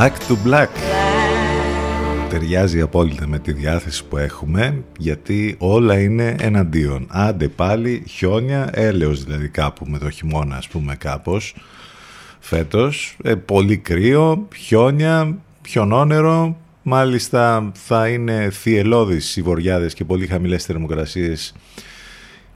Back to Black. Ταιριάζει απόλυτα με τη διάθεση που έχουμε γιατί όλα είναι εναντίον. Άντε πάλι χιόνια, έλεος δηλαδή κάπου με το χειμώνα ας πούμε κάπως Φέτος, ε, πολύ κρύο, χιόνια, χιονόνερο. Μάλιστα θα είναι θυελώδεις οι βοριάδες και πολύ χαμηλές θερμοκρασίες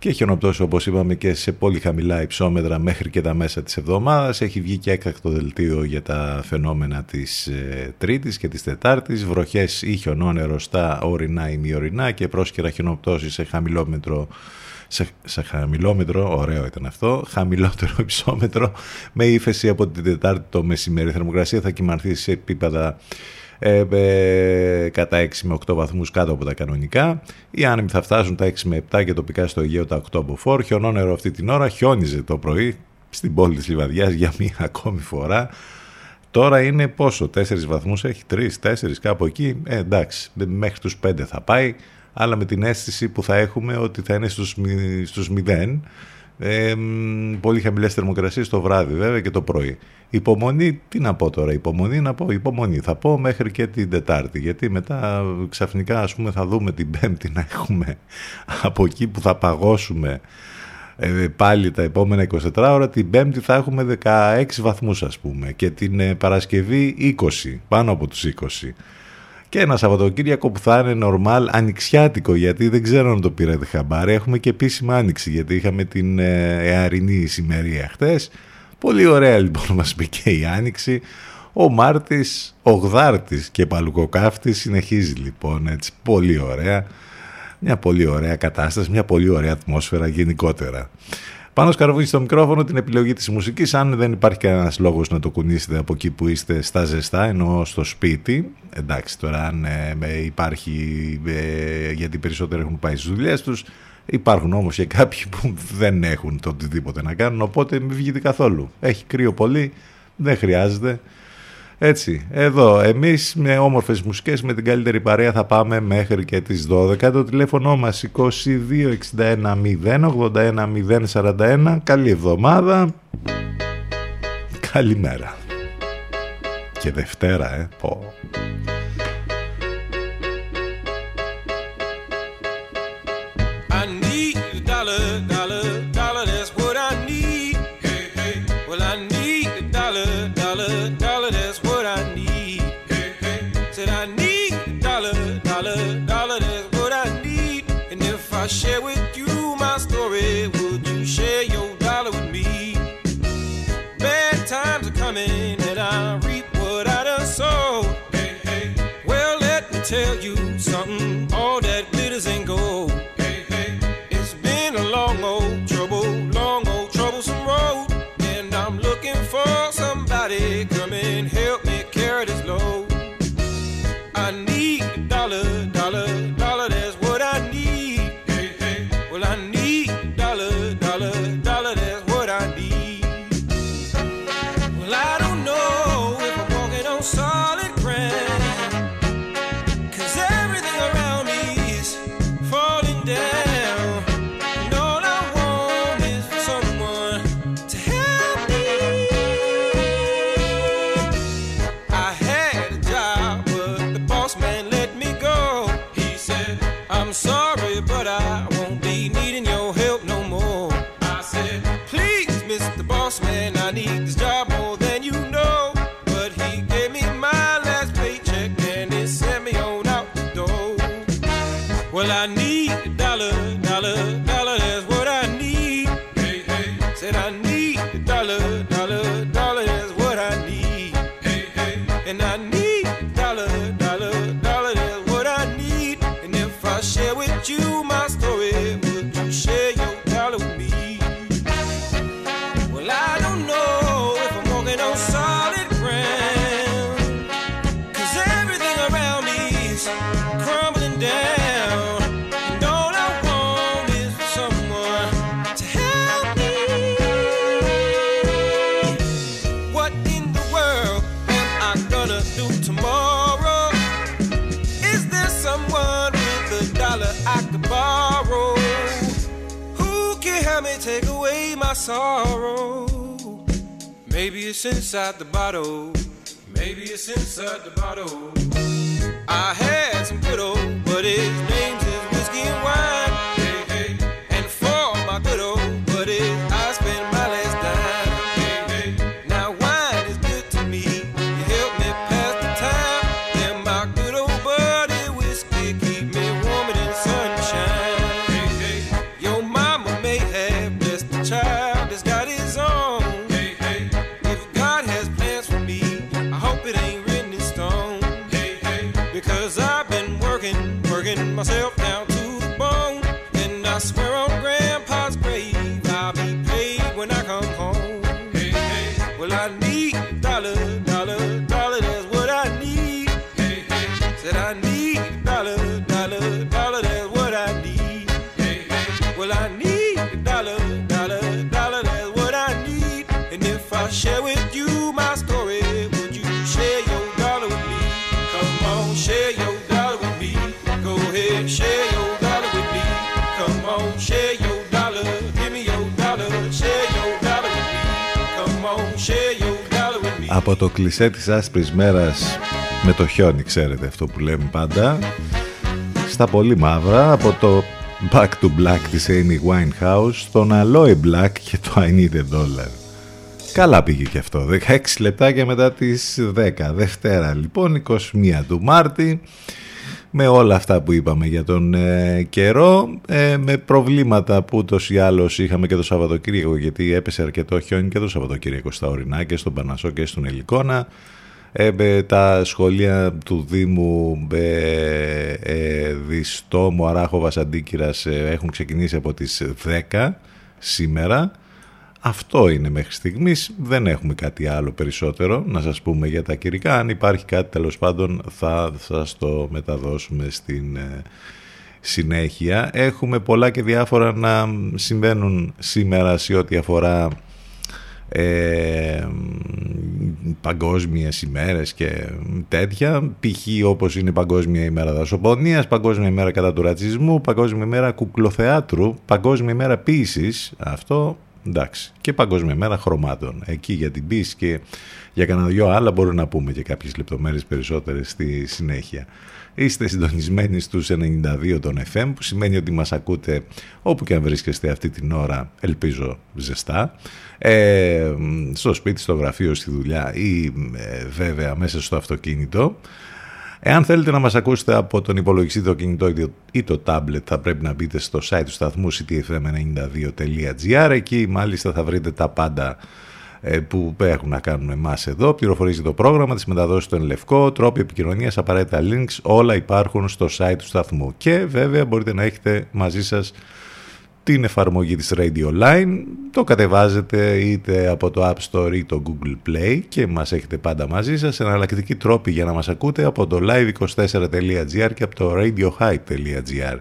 και χιονοπτώσει όπως είπαμε και σε πολύ χαμηλά υψόμετρα μέχρι και τα μέσα της εβδομάδας. Έχει βγει και έκτακτο δελτίο για τα φαινόμενα της ε, Τρίτης και της Τετάρτης, βροχές ή χιονόνερο στα ορεινά ή μη ορεινά και πρόσκαιρα χιονοπτώσει σε χαμηλόμετρο σε, σε χαμηλόμετρο, ωραίο ήταν αυτό, χαμηλότερο υψόμετρο με ύφεση από την Τετάρτη το μεσημέρι. Η θερμοκρασία θα κοιμανθεί σε επίπεδα ε, ε, κατά 6 με 8 βαθμούς κάτω από τα κανονικά. Οι άνεμοι θα φτάσουν τα 6 με 7 και τοπικά στο Αιγαίο τα 8 από φόρ. Χιονόνερο αυτή την ώρα, χιόνιζε το πρωί στην πόλη της Λιβαδιάς για μία ακόμη φορά. Τώρα είναι πόσο, 4 βαθμούς έχει, 3, 4 κάπου εκεί. Ε, εντάξει, μέχρι τους 5 θα πάει, αλλά με την αίσθηση που θα έχουμε ότι θα είναι στους, στους 0 ε, πολύ χαμηλές θερμοκρασίες το βράδυ βέβαια και το πρωί. Υπομονή, τι να πω τώρα, υπομονή να πω, υπομονή. Θα πω μέχρι και την Τετάρτη, γιατί μετά ξαφνικά ας πούμε θα δούμε την Πέμπτη να έχουμε από εκεί που θα παγώσουμε ε, πάλι τα επόμενα 24 ώρα, την Πέμπτη θα έχουμε 16 βαθμούς ας πούμε και την ε, Παρασκευή 20, πάνω από τους 20 και ένα Σαββατοκύριακο που θα είναι νορμάλ ανοιξιάτικο γιατί δεν ξέρω αν το πήρατε χαμπάρι. Έχουμε και επίσημα άνοιξη γιατί είχαμε την ε, εαρινή ησημερία χτες πολύ ωραία λοιπόν μας μπήκε η άνοιξη. Ο Μάρτης, ο Γδάρτης και Παλουκοκάφτης συνεχίζει λοιπόν έτσι. Πολύ ωραία. Μια πολύ ωραία κατάσταση, μια πολύ ωραία ατμόσφαιρα γενικότερα. Πάνω σκαρβούγει στο μικρόφωνο την επιλογή της μουσικής. Αν δεν υπάρχει κανένας λόγος να το κουνήσετε από εκεί που είστε στα ζεστά ενώ στο σπίτι. Εντάξει τώρα αν ε, υπάρχει ε, γιατί περισσότεροι έχουν πάει στις δουλειές τους υπάρχουν όμως και κάποιοι που δεν έχουν το οτιδήποτε να κάνουν οπότε μην βγείτε καθόλου. Έχει κρύο πολύ δεν χρειάζεται έτσι, εδώ εμείς με όμορφες μουσικές με την καλύτερη παρέα θα πάμε μέχρι και τις 12. Το τηλέφωνο μας 2261 081 041. Καλή εβδομάδα. Καλημέρα. Και Δευτέρα, ε. Πω. It's inside the bottle. Maybe it's inside the bottle. I had Από το κλισέ της άσπρης μέρας με το χιόνι, ξέρετε αυτό που λέμε πάντα, στα πολύ μαύρα, από το Back to Black της Amy Winehouse, στον Aloe Black και το I Need a Dollar. Καλά πήγε και αυτό, 16 λεπτάκια μετά τις 10, Δευτέρα λοιπόν, 21 του Μάρτη, με όλα αυτά που είπαμε για τον ε, καιρό, ε, με προβλήματα που ούτως ή άλλως είχαμε και το Σαββατοκύριακο, γιατί έπεσε αρκετό χιόνι και το Σαββατοκύριακο στα ορεινά και στον Πανασό και στον Ελικόνα. Ε, με τα σχολεία του Δήμου ε, ε, Διστόμου, Αράχο, Βασαντίκυρας ε, έχουν ξεκινήσει από τις 10 σήμερα. Αυτό είναι μέχρι στιγμής. Δεν έχουμε κάτι άλλο περισσότερο να σας πούμε για τα κυρικά. Αν υπάρχει κάτι τέλος πάντων θα σας το μεταδώσουμε στην ε, συνέχεια. Έχουμε πολλά και διάφορα να συμβαίνουν σήμερα σε ό,τι αφορά ε, παγκόσμιες ημέρες και τέτοια π.χ. όπως είναι η Παγκόσμια ημέρα δασοπονίας Παγκόσμια ημέρα κατά του ρατσισμού Παγκόσμια ημέρα κουκλοθεάτρου Παγκόσμια ημέρα ποίησης αυτό εντάξει. Και Παγκόσμια ημέρα χρωμάτων. Εκεί για την ποίηση και για κανένα δυο άλλα μπορούμε να πούμε και κάποιες λεπτομέρειες περισσότερες στη συνέχεια. Είστε συντονισμένοι στους 92 των FM που σημαίνει ότι μας ακούτε όπου και αν βρίσκεστε αυτή την ώρα ελπίζω ζεστά. Ε, στο σπίτι, στο γραφείο, στη δουλειά ή ε, βέβαια μέσα στο αυτοκίνητο. Εάν θέλετε να μας ακούσετε από τον υπολογιστή, το κινητό ή το tablet θα πρέπει να μπείτε στο site του σταθμού ctfm92.gr εκεί μάλιστα θα βρείτε τα πάντα ε, που έχουν να κάνουν εμάς εδώ. Πληροφορίζει το πρόγραμμα, τις μεταδόσεις του Ενλευκό, τρόποι επικοινωνίας, απαραίτητα links, όλα υπάρχουν στο site του σταθμού. Και βέβαια μπορείτε να έχετε μαζί σας την εφαρμογή της Radio Line. Το κατεβάζετε είτε από το App Store ή το Google Play και μας έχετε πάντα μαζί σας. Εναλλακτική τρόπη για να μας ακούτε από το live24.gr και από το radiohype.gr.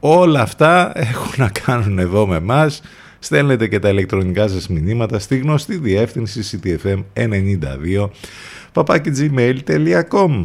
Όλα αυτά έχουν να κάνουν εδώ με μας. Στέλνετε και τα ηλεκτρονικά σας μηνύματα στη γνωστή διεύθυνση ctfm92 papakigmail.com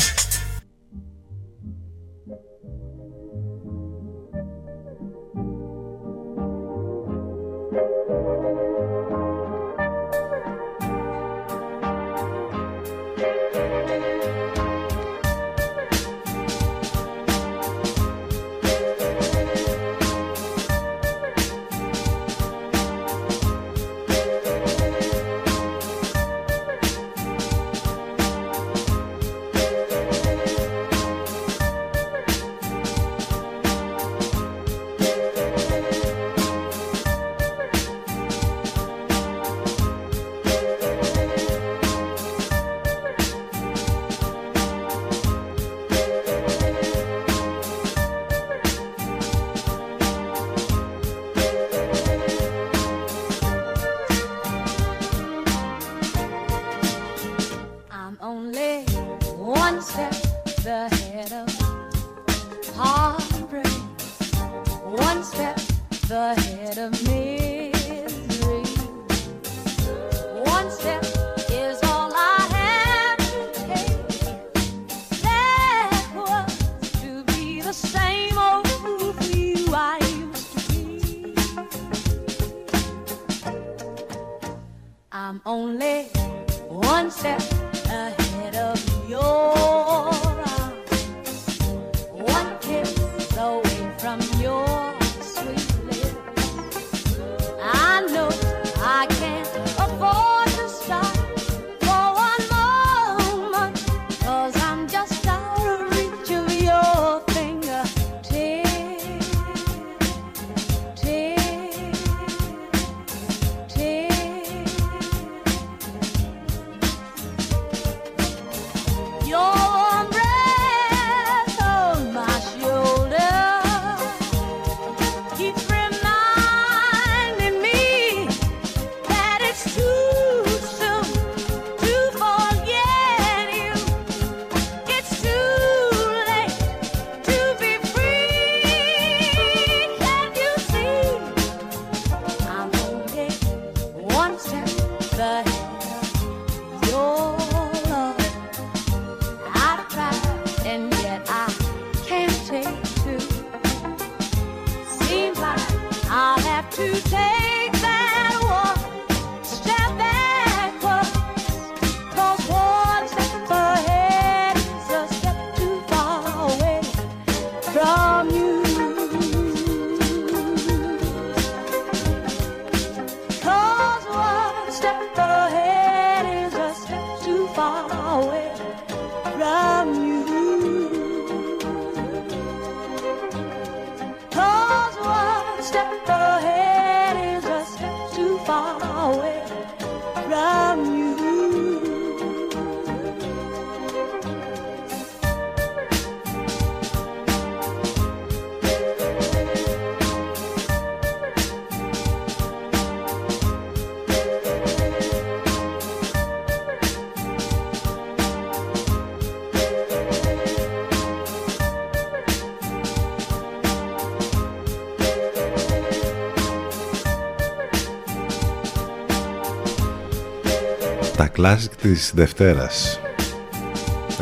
της Δευτέρας.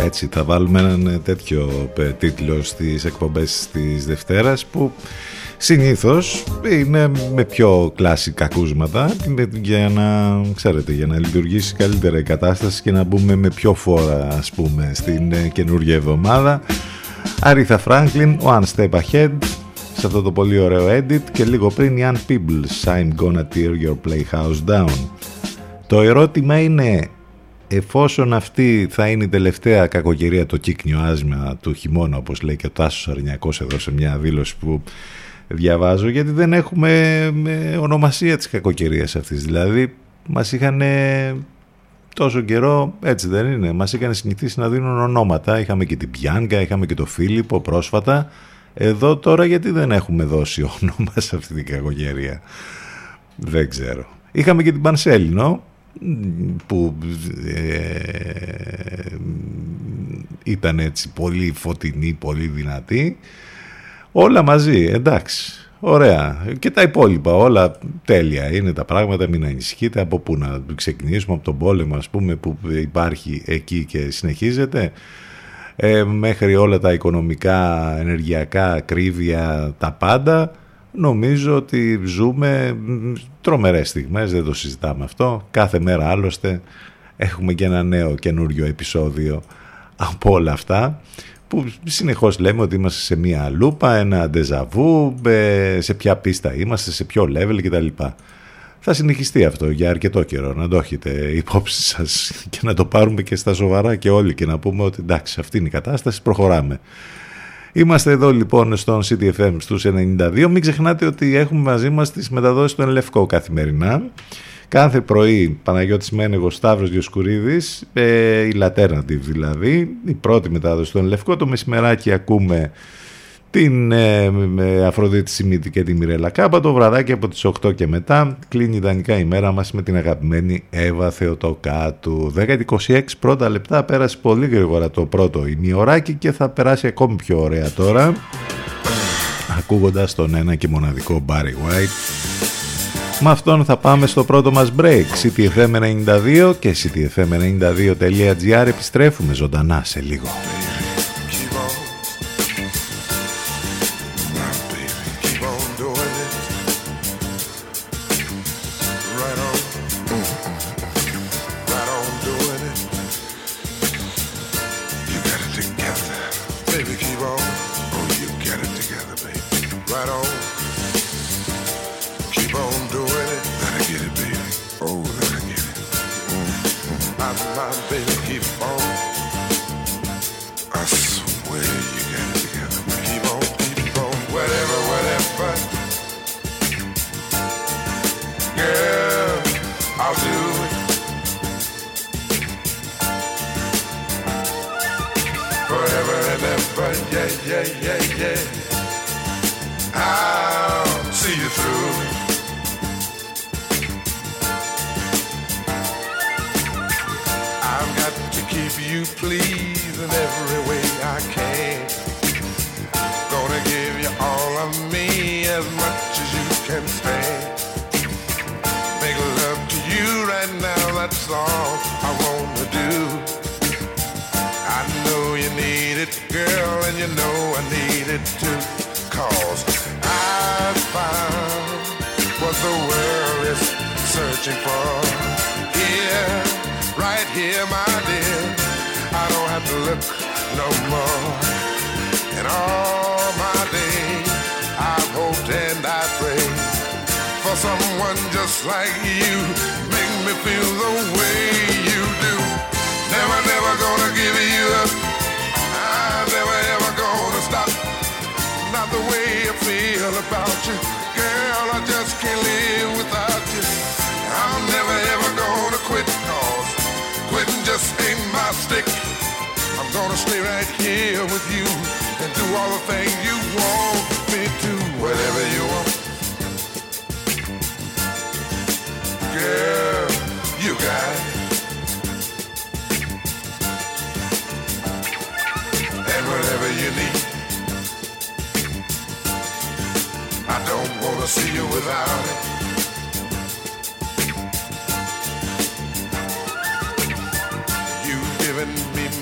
Έτσι θα βάλουμε έναν τέτοιο τίτλο στις εκπομπές της Δευτέρας που συνήθως είναι με πιο κλάσικα κούσματα για να, ξέρετε, για να λειτουργήσει καλύτερα η κατάσταση και να μπούμε με πιο φόρα ας πούμε στην ε, καινούργια εβδομάδα. Αρίθα Franklin, One Step Ahead, σε αυτό το πολύ ωραίο edit και λίγο πριν Ian Peebles, I'm gonna tear your playhouse down. Το ερώτημα είναι εφόσον αυτή θα είναι η τελευταία κακοκαιρία το κύκνιο άσμα του χειμώνα όπως λέει και ο Τάσος Αρνιακός εδώ σε μια δήλωση που διαβάζω γιατί δεν έχουμε ονομασία της κακοκαιρίας αυτής. Δηλαδή μας είχαν τόσο καιρό έτσι δεν είναι μας είχαν συνηθίσει να δίνουν ονόματα. Είχαμε και την Πιάνκα, είχαμε και το Φίλιππο πρόσφατα. Εδώ τώρα γιατί δεν έχουμε δώσει όνομα σε αυτή την κακοκαιρία; Δεν ξέρω. Είχαμε και την Πανσέλινο που ε, ήταν έτσι πολύ φωτεινή, πολύ δυνατή. Όλα μαζί, εντάξει ωραία. Και τα υπόλοιπα όλα τέλεια είναι τα πράγματα, μην ανησυχείτε. Από πού να ξεκινήσουμε από τον πόλεμο ας πούμε που υπάρχει εκεί και συνεχίζεται. Ε, μέχρι όλα τα οικονομικά, ενεργειακά, ακρίβεια, τα πάντα Νομίζω ότι ζούμε τρομερές στιγμές, δεν το συζητάμε αυτό. Κάθε μέρα άλλωστε έχουμε και ένα νέο καινούριο επεισόδιο από όλα αυτά που συνεχώς λέμε ότι είμαστε σε μία λούπα, ένα ντεζαβού, σε ποια πίστα είμαστε, σε ποιο level κτλ. Θα συνεχιστεί αυτό για αρκετό καιρό, να το έχετε υπόψη σας και να το πάρουμε και στα σοβαρά και όλοι και να πούμε ότι εντάξει αυτή είναι η κατάσταση, προχωράμε. Είμαστε εδώ λοιπόν στον CTFM στους 92. Μην ξεχνάτε ότι έχουμε μαζί μας τις μεταδόσεις του Ενλευκό καθημερινά. Κάθε πρωί Παναγιώτης Μένεγος, Σταύρος Διοσκουρίδης, ε, η Laternative δηλαδή, η πρώτη μετάδοση του Ενλευκό. Το μεσημεράκι ακούμε την ε, Αφροδίτη Σιμίτη και τη Μιρέλα Κάμπα το βραδάκι από τις 8 και μετά. Κλείνει ιδανικά η μέρα μας με την αγαπημένη Εύα Θεοτοκάτου. 10-26 πρώτα λεπτά πέρασε πολύ γρήγορα το πρώτο ημιωράκι και θα περάσει ακόμη πιο ωραία τώρα ακούγοντας τον ένα και μοναδικό Barry White. Με αυτόν θα πάμε στο πρώτο μας break. CTFM92 και CTFM92.gr επιστρέφουμε ζωντανά σε λίγο Keep you pleased in every way I can. Gonna give you all of me as much as you can stand. Make love to you right now, that's all I wanna do. I know you need it, girl, and you know I need it too. Cause I found what the world is searching for. Here, right here, my look no more. And all my days I've hoped and I prayed for someone just like you. Make me feel the way you do. Never, never gonna give you up. I'm never ever gonna stop. Not the way I feel about you, girl. I just can't live without you. I'm never ever gonna quit, cause quitting just ain't my stick. Gonna stay right here with you and do all the things you want me to. Whatever you want. Girl, you got it. And whatever you need. I don't wanna see you without it.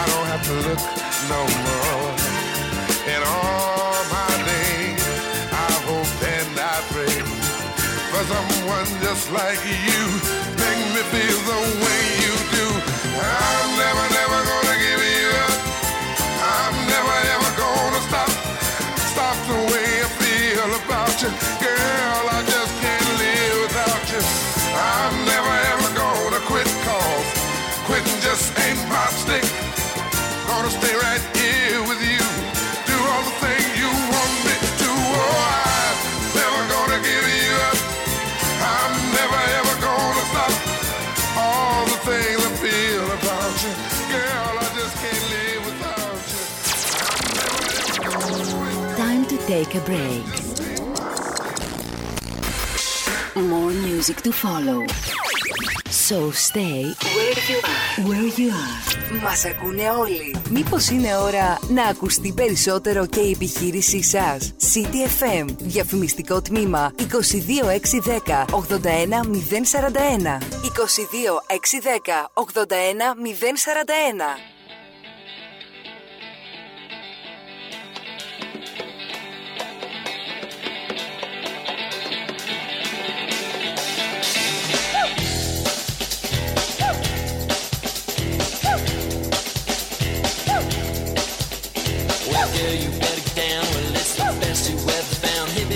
I don't have to look no more. In all my days, I hope and I pray for someone just like you. Make me feel the way you do. I'm never, take a break. More music to follow. So stay Where you are. where you are. Μας ακούνε όλοι. Μήπως είναι ώρα να ακουστεί περισσότερο και η επιχείρησή σας; CTFM. Διαφημιστικό τμήμα 22610 81041. 22610 81041.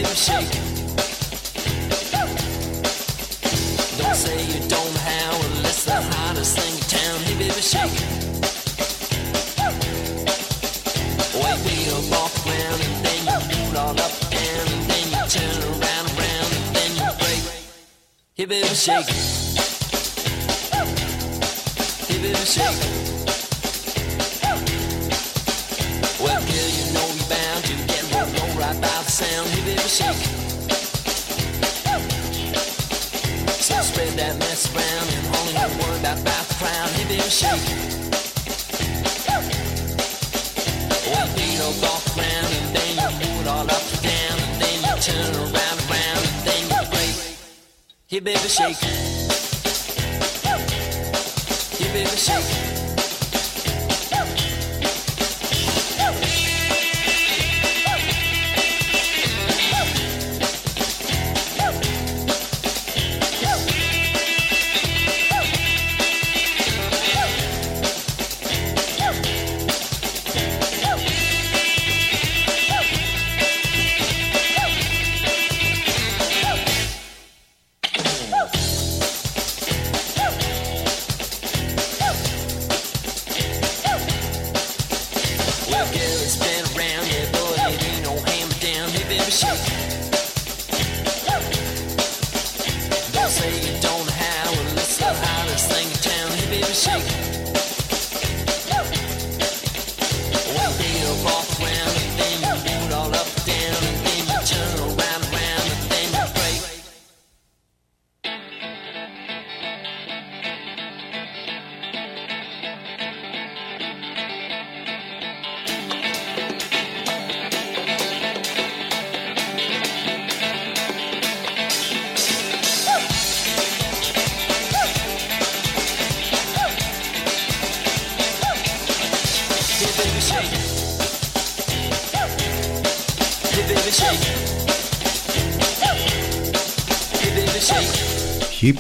Don't say you don't town. Hey, baby, shake. Wait, we up and then you all up and then you turn around, and then you break. Hey, baby, shake. Baby, shake. Sound. Hey, baby, shake. So spread that mess around and only don't worry about, about the crowd. Hey, baby, shake. Well, beat up off the ground and then you move it all up and down and then you turn around, around and then you break. Hey, baby, shake. Hey, baby, shake.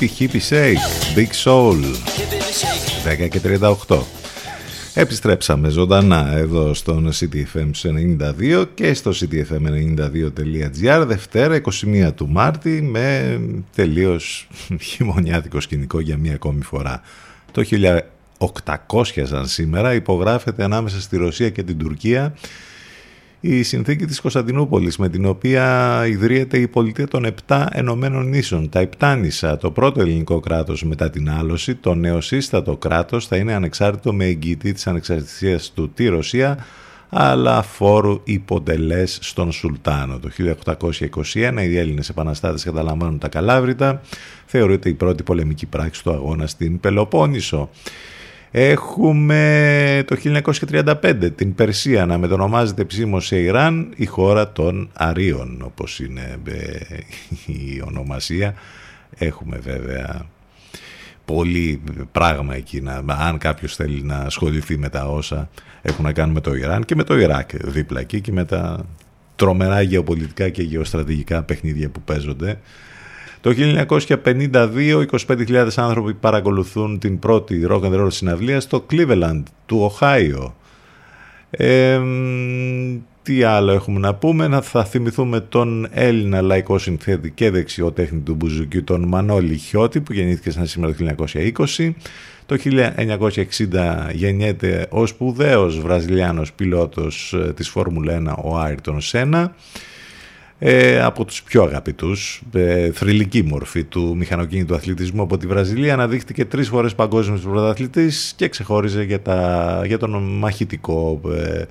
Hippie Hippie Shake, Big Soul, Hey, baby, shake. 10 και 38. Επιστρέψαμε ζωντανά εδώ στον CTFM 92 και στο ctfm92.gr Δευτέρα 21 του Μάρτη με τελείως χειμωνιάτικο σκηνικό για μία ακόμη φορά. Το 1800 σαν σήμερα υπογράφεται ανάμεσα στη Ρωσία και την Τουρκία η συνθήκη της Κωνσταντινούπολης με την οποία ιδρύεται η πολιτεία των Επτά Ενωμένων Νήσων. Τα Επτάνησα, το πρώτο ελληνικό κράτος μετά την άλωση, το νεοσύστατο κράτος θα είναι ανεξάρτητο με εγγυητή της ανεξαρτησίας του τη Ρωσία αλλά φόρου υποτελές στον Σουλτάνο. Το 1821 οι Έλληνες επαναστάτες καταλαμβάνουν τα Καλάβρητα, θεωρείται η πρώτη πολεμική πράξη του αγώνα στην Πελοπόννησο. Έχουμε το 1935 την Περσία να μετονομάζεται ψήμως σε Ιράν η χώρα των Αρίων όπως είναι ε, η ονομασία. Έχουμε βέβαια πολύ πράγμα εκεί. Να, αν κάποιος θέλει να ασχοληθεί με τα όσα έχουν να κάνουν με το Ιράν και με το Ιράκ δίπλα εκεί και με τα τρομερά γεωπολιτικά και γεωστρατηγικά παιχνίδια που παίζονται. Το 1952 25.000 άνθρωποι παρακολουθούν την πρώτη rock and roll συναυλία στο Cleveland του Οχάιο. Ε, τι άλλο έχουμε να πούμε, να θα θυμηθούμε τον Έλληνα λαϊκό συνθέτη και δεξιότεχνη του Μπουζουκιού, τον Μανώλη Χιώτη, που γεννήθηκε σαν σήμερα το 1920. Το 1960 γεννιέται ο σπουδαίος βραζιλιάνος πιλότος ε, της Φόρμουλα 1, ο Άιρτον Σένα, ε, από τους πιο αγαπητούς, ε, θρηλυκή μορφή του μηχανοκίνητου αθλητισμού από τη Βραζιλία, αναδείχθηκε τρεις φορές παγκόσμιος πρωταθλητής και ξεχώριζε για, τα, για τον μαχητικό ε,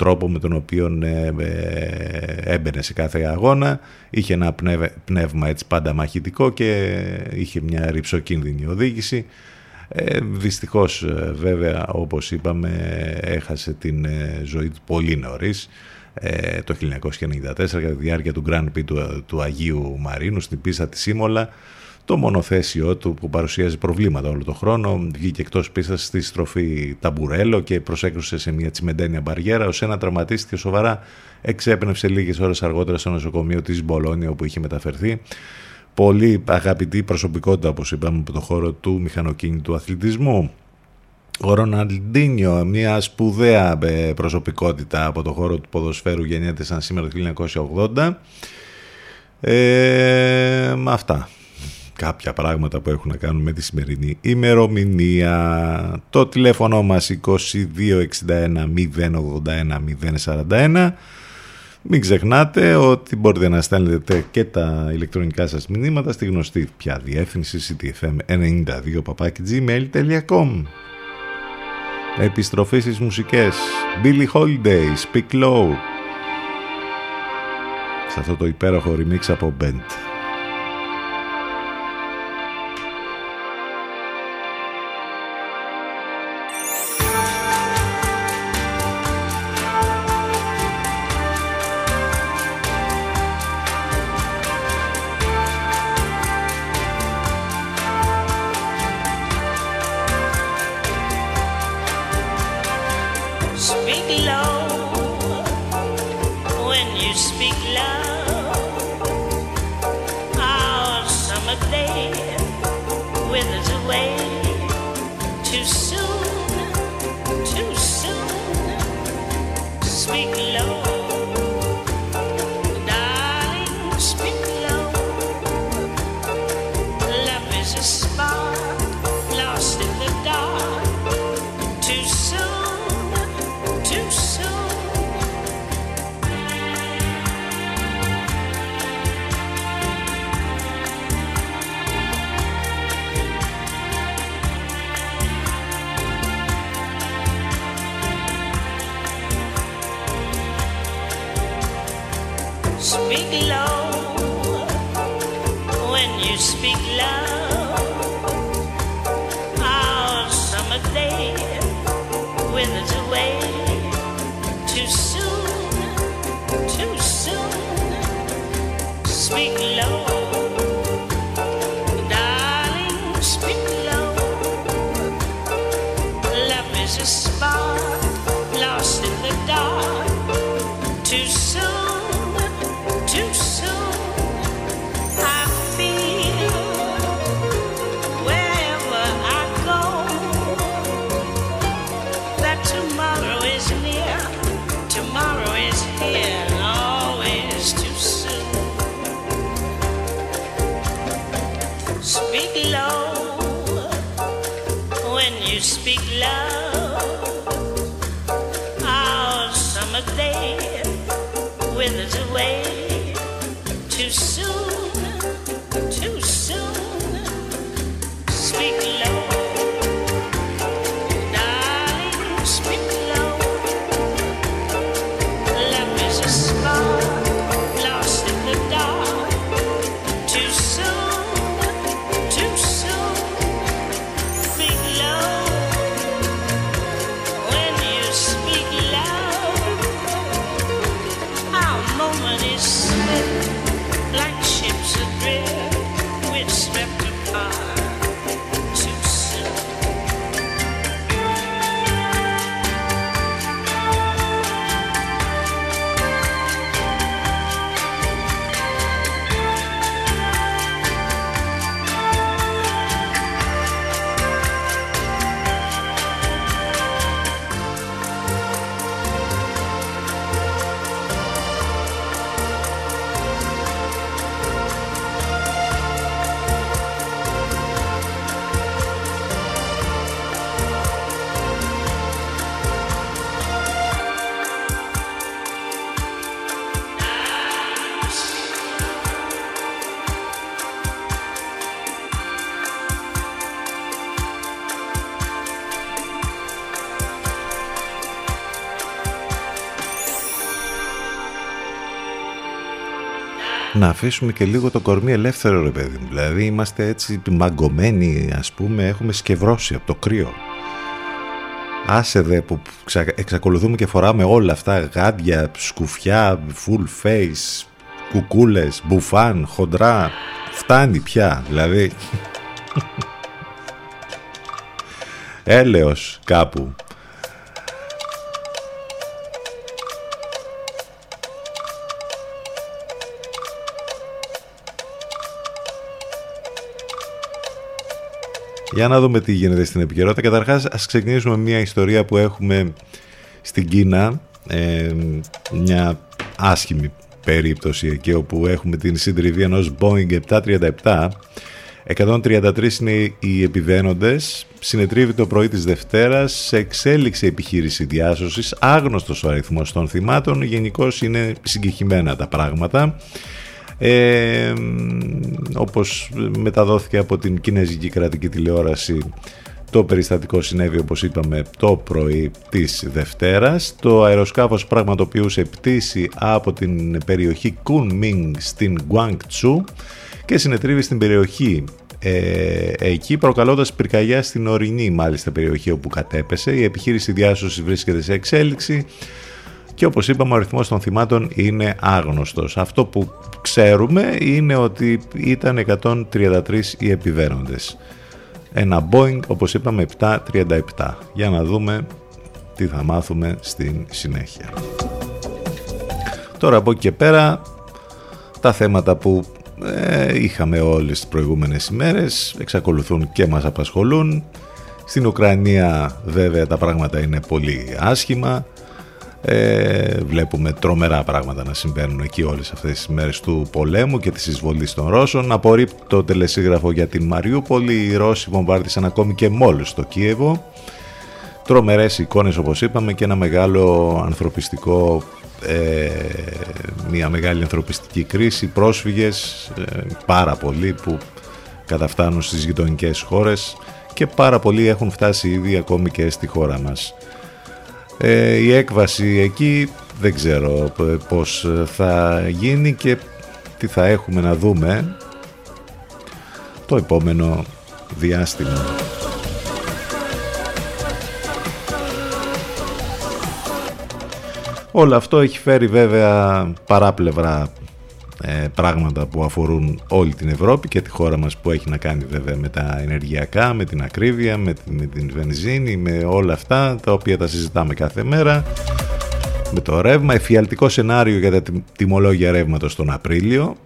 τρόπο με τον οποίο ε, ε, έμπαινε σε κάθε αγώνα. Είχε ένα πνεύμα έτσι πάντα μαχητικό και είχε μια ρηψοκίνδυνη οδήγηση. Ε, δυστυχώς ε, βέβαια όπως είπαμε έχασε την ζωή του πολύ νωρίς το 1994 κατά τη διάρκεια του Grand Prix του, του Αγίου Μαρίνου στην πίστα της Σίμολα. Το μονοθέσιο του που παρουσιάζει προβλήματα όλο τον χρόνο βγήκε εκτός πίστας στη στροφή ταμπουρέλο και προσέκρουσε σε μια τσιμεντένια μπαριέρα. Ως ένα τραυματίστηκε σοβαρά εξέπνευσε λίγες ώρες αργότερα στο νοσοκομείο της Μπολόνια όπου είχε μεταφερθεί. Πολύ αγαπητή προσωπικότητα όπως είπαμε από το χώρο του μηχανοκίνητου αθλητισμού ο Ροναλντίνιο, μια σπουδαία ε, προσωπικότητα από το χώρο του ποδοσφαίρου γεννιέται σαν σήμερα το 1980 ε, αυτά κάποια πράγματα που έχουν να κάνουν με τη σημερινή ημερομηνία. Το τηλέφωνο μας 2261 081 041. Μην ξεχνάτε ότι μπορείτε να στέλνετε και τα ηλεκτρονικά σας μηνύματα στη γνωστή πια διεύθυνση ctfm92 gmail.com Επιστροφή στις μουσικές Billy Holiday, Speak Low σε αυτό το υπέροχο remix από Bent. Speak low. Να αφήσουμε και λίγο το κορμί ελεύθερο ρε παιδί μου. Δηλαδή είμαστε έτσι μαγκωμένοι ας πούμε, έχουμε σκευρώσει από το κρύο. Άσε δε που ξα- εξακολουθούμε και φοράμε όλα αυτά γάντια, σκουφιά, full face, κουκούλες, μπουφάν, χοντρά. Φτάνει πια, δηλαδή. Έλεος κάπου. Για να δούμε τι γίνεται στην επικαιρότητα. Καταρχάς, ας ξεκινήσουμε μια ιστορία που έχουμε στην Κίνα. Ε, μια άσχημη περίπτωση εκεί όπου έχουμε την συντριβή ενός Boeing 737 133 είναι οι επιβαίνοντες συνετρίβει το πρωί της Δευτέρας σε εξέλιξη επιχείρηση διάσωσης άγνωστος ο αριθμός των θυμάτων γενικώς είναι συγκεκριμένα τα πράγματα ε, όπως μεταδόθηκε από την Κινέζικη Κρατική Τηλεόραση το περιστατικό συνέβη όπως είπαμε το πρωί της Δευτέρας. Το αεροσκάφος πραγματοποιούσε πτήση από την περιοχή Kunming στην Guangzhou και συνετρίβει στην περιοχή ε, εκεί προκαλώντας πυρκαγιά στην ορεινή μάλιστα περιοχή όπου κατέπεσε. Η επιχείρηση διάσωσης βρίσκεται σε εξέλιξη και όπως είπαμε ο αριθμός των θυμάτων είναι άγνωστος. Αυτό που ξέρουμε είναι ότι ήταν 133 οι επιβαίνοντες. Ένα Boeing όπως είπαμε 737. Για να δούμε τι θα μάθουμε στην συνέχεια. Τώρα από εκεί και πέρα τα θέματα που ε, είχαμε όλες τις προηγούμενες ημέρες εξακολουθούν και μας απασχολούν. Στην Ουκρανία βέβαια τα πράγματα είναι πολύ άσχημα. Ε, βλέπουμε τρομερά πράγματα να συμβαίνουν εκεί όλες αυτές τις μέρες του πολέμου και της εισβολής των Ρώσων. Απορρίπτει το τελεσίγραφο για την Μαριούπολη. Οι Ρώσοι βομβάρδισαν ακόμη και μόλις στο Κίεβο. Τρομερές εικόνες όπως είπαμε και ένα μεγάλο ανθρωπιστικό ε, μια μεγάλη ανθρωπιστική κρίση, πρόσφυγες, ε, πάρα πολλοί που καταφτάνουν στις γειτονικές χώρες και πάρα πολλοί έχουν φτάσει ήδη ακόμη και στη χώρα μας. Ε, η έκβαση εκεί δεν ξέρω πώς θα γίνει και τι θα έχουμε να δούμε το επόμενο διάστημα. Όλο αυτό έχει φέρει βέβαια παράπλευρα ε, πράγματα που αφορούν όλη την Ευρώπη και τη χώρα μας που έχει να κάνει βέβαια με τα ενεργειακά, με την ακρίβεια, με, με την βενζίνη, με όλα αυτά τα οποία τα συζητάμε κάθε μέρα. Με το ρεύμα, εφιαλτικό σενάριο για τα τιμολόγια ρεύματος τον Απρίλιο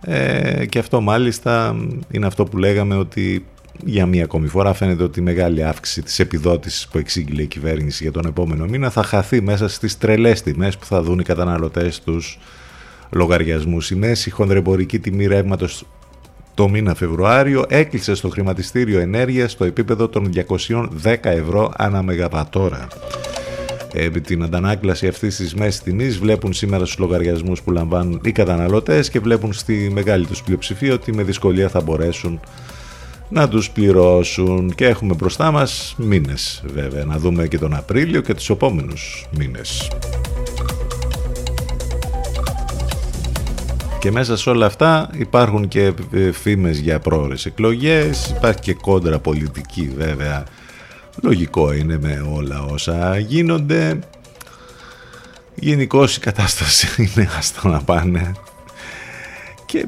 ε, και αυτό μάλιστα είναι αυτό που λέγαμε ότι για μία ακόμη φορά φαίνεται ότι η μεγάλη αύξηση της επιδότησης που εξήγηλε η κυβέρνηση για τον επόμενο μήνα θα χαθεί μέσα στις τρελές τιμές που θα δουν οι καταναλωτές τους λογαριασμούς. Η μέση χονδρεμπορική τιμή ρεύματος το μήνα Φεβρουάριο έκλεισε στο χρηματιστήριο ενέργειας στο επίπεδο των 210 ευρώ ανά μεγαβατόρα. Ε, την αντανάκλαση αυτής της μέσης τιμής βλέπουν σήμερα στους λογαριασμούς που λαμβάνουν οι καταναλωτές και βλέπουν στη μεγάλη τους πλειοψηφία ότι με δυσκολία θα μπορέσουν να τους πληρώσουν και έχουμε μπροστά μας μήνες βέβαια να δούμε και τον Απρίλιο και τους επόμενους μήνες. Και μέσα σε όλα αυτά υπάρχουν και φήμες για πρόορες εκλογές, υπάρχει και κόντρα πολιτική βέβαια. Λογικό είναι με όλα όσα γίνονται. Γενικώς η κατάσταση είναι άστα να πάνε. Και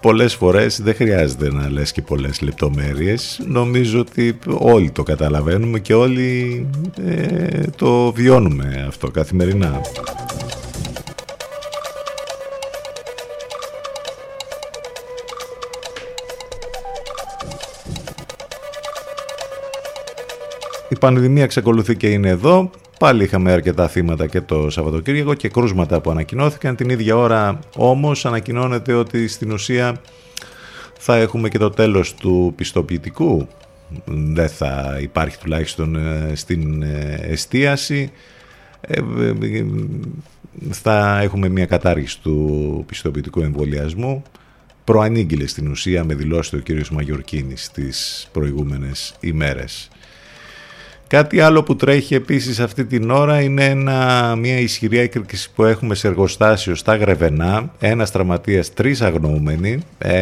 πολλές φορές δεν χρειάζεται να λες και πολλές λεπτομέρειες. Νομίζω ότι όλοι το καταλαβαίνουμε και όλοι ε, το βιώνουμε αυτό καθημερινά. Πανδημία εξακολουθεί και είναι εδώ. Πάλι είχαμε αρκετά θύματα και το Σαββατοκύριακο και κρούσματα που ανακοινώθηκαν. Την ίδια ώρα όμως ανακοινώνεται ότι στην ουσία θα έχουμε και το τέλος του πιστοποιητικού. Δεν θα υπάρχει τουλάχιστον στην εστίαση. Θα έχουμε μια κατάργηση του πιστοποιητικού εμβολιασμού. Προανήγγειλε στην ουσία με δηλώσεις ο κύριος Μαγιορκίνης τις προηγούμενες ημέρες. Κάτι άλλο που τρέχει επίσης αυτή την ώρα είναι ένα, μια ισχυρή έκρηξη που έχουμε σε εργοστάσιο στα Γρεβενά. Ένας τραυματίας, τρεις αγνοούμενοι. Ε,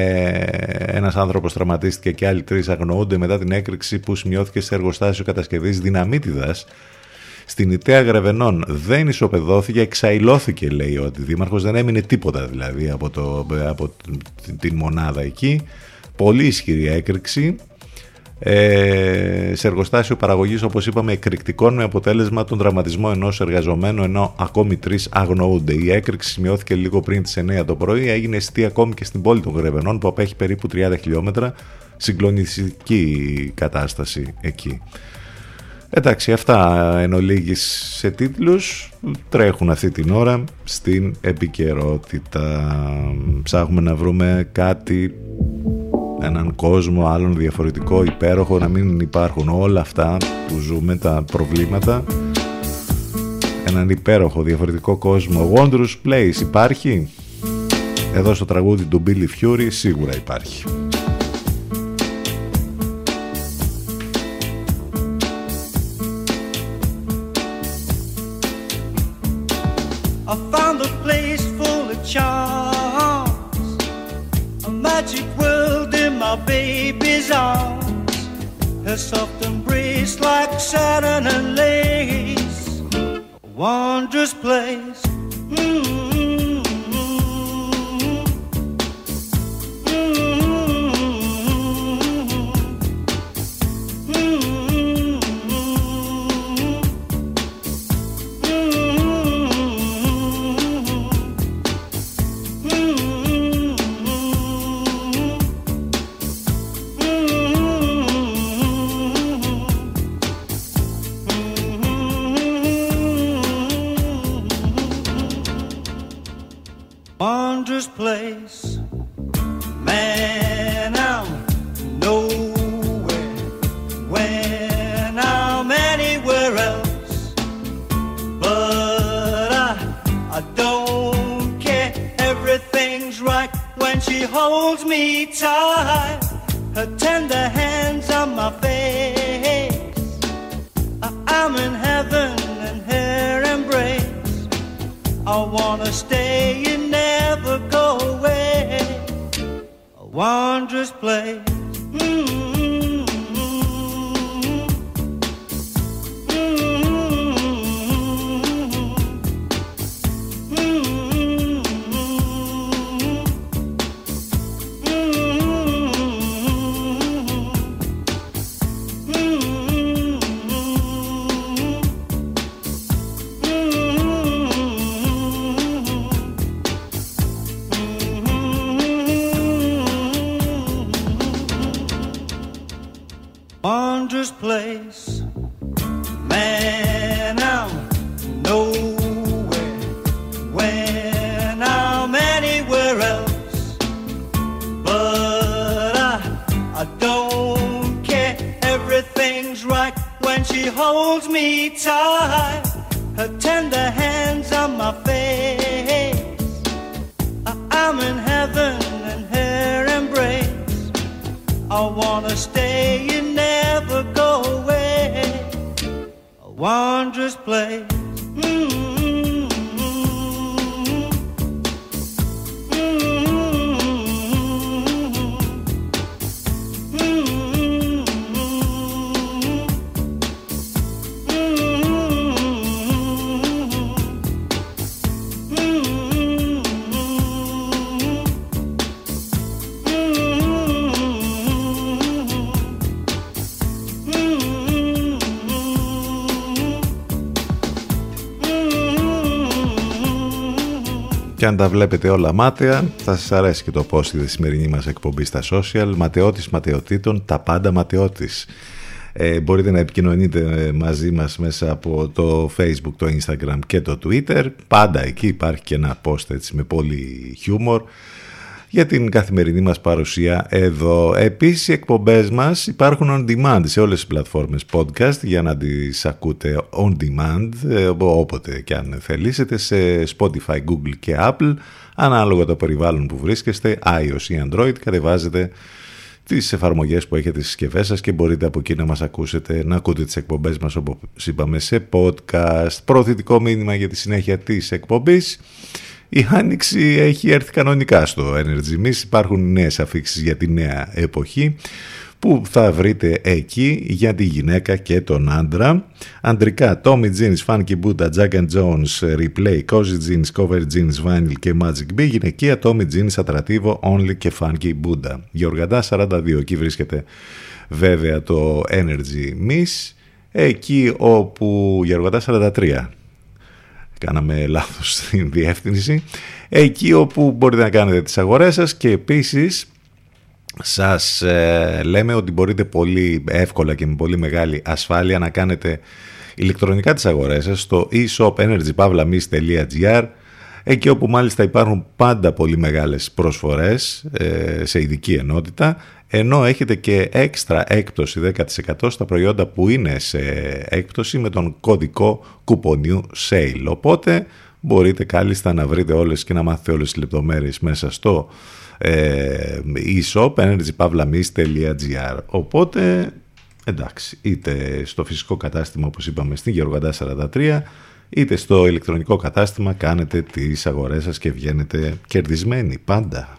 ένας άνθρωπος τραυματίστηκε και άλλοι τρεις αγνοούνται μετά την έκρηξη που σημειώθηκε σε εργοστάσιο κατασκευής δυναμίτιδας στην Ιταία Γρεβενών δεν ισοπεδώθηκε, εξαϊλώθηκε λέει ο αντιδήμαρχος, δεν έμεινε τίποτα δηλαδή από, το, από την μονάδα εκεί. Πολύ ισχυρή έκρηξη ε, σε εργοστάσιο παραγωγής όπως είπαμε εκρηκτικών με αποτέλεσμα τον δραματισμό ενός εργαζομένου ενώ ακόμη τρεις αγνοούνται. Η έκρηξη σημειώθηκε λίγο πριν τις 9 το πρωί, έγινε αισθή ακόμη και στην πόλη των Γρεβενών που απέχει περίπου 30 χιλιόμετρα, συγκλονιστική κατάσταση εκεί. Εντάξει, αυτά εν ολίγης σε τίτλους τρέχουν αυτή την ώρα στην επικαιρότητα. Ψάχνουμε να βρούμε κάτι, έναν κόσμο άλλον διαφορετικό, υπέροχο, να μην υπάρχουν όλα αυτά που ζούμε, τα προβλήματα. Έναν υπέροχο διαφορετικό κόσμο. Wondrous Place υπάρχει; Εδώ στο τραγούδι του Billy Fury σίγουρα υπάρχει. I found a her soft embrace like satin and lace, a wondrous place. Αν τα βλέπετε όλα μάταια, θα σας αρέσει και το post η σημερινή μας εκπομπής στα social. Ματαιώτης ματαιωτήτων, τα πάντα ματαιώτης. Ε, μπορείτε να επικοινωνείτε μαζί μας μέσα από το facebook, το instagram και το twitter. Πάντα εκεί υπάρχει και ένα post έτσι με πολύ χιούμορ για την καθημερινή μας παρουσία εδώ. Επίσης οι εκπομπές μας υπάρχουν on demand σε όλες τις πλατφόρμες podcast για να τις ακούτε on demand ε, όποτε και αν θελήσετε σε Spotify, Google και Apple ανάλογα το περιβάλλον που βρίσκεστε, iOS ή Android κατεβάζετε τις εφαρμογές που έχετε στις συσκευές σας και μπορείτε από εκεί να μας ακούσετε, να ακούτε τις εκπομπές μας όπως είπαμε σε podcast. Προωθητικό μήνυμα για τη συνέχεια της εκπομπής. Η Άνοιξη έχει έρθει κανονικά στο Energy Miss. Υπάρχουν νέες αφήξεις για τη νέα εποχή που θα βρείτε εκεί για τη γυναίκα και τον άντρα. Αντρικά, Tommy Jeans, Funky Buddha, Jack and Jones, Replay, Cozy Jeans, Cover Jeans, Vinyl και Magic B. Γυναικεία, Tommy Jeans, Ατρατίβο, Only και Funky Buddha. Γεωργαντά 42, εκεί βρίσκεται βέβαια το Energy Miss. Εκεί όπου Γεωργαντά 43 κάναμε λάθος στην διεύθυνση. Εκεί όπου μπορείτε να κάνετε τις αγορές σας και επίσης σας ε, λέμε ότι μπορείτε πολύ εύκολα και με πολύ μεγάλη ασφάλεια να κάνετε ηλεκτρονικά τις αγορές σας στο e-shop εκεί όπου μάλιστα υπάρχουν πάντα πολύ μεγάλες προσφορές ε, σε ειδική ενότητα ενώ έχετε και έξτρα έκπτωση 10% στα προϊόντα που είναι σε έκπτωση με τον κωδικό κουπονιού SALE. Οπότε μπορείτε κάλλιστα να βρείτε όλες και να μάθετε όλες τις λεπτομέρειες μέσα στο ε, e-shop energypavlamis.gr Οπότε εντάξει, είτε στο φυσικό κατάστημα όπως είπαμε στην Γεωργαντά 43 είτε στο ηλεκτρονικό κατάστημα κάνετε τις αγορές σας και βγαίνετε κερδισμένοι πάντα.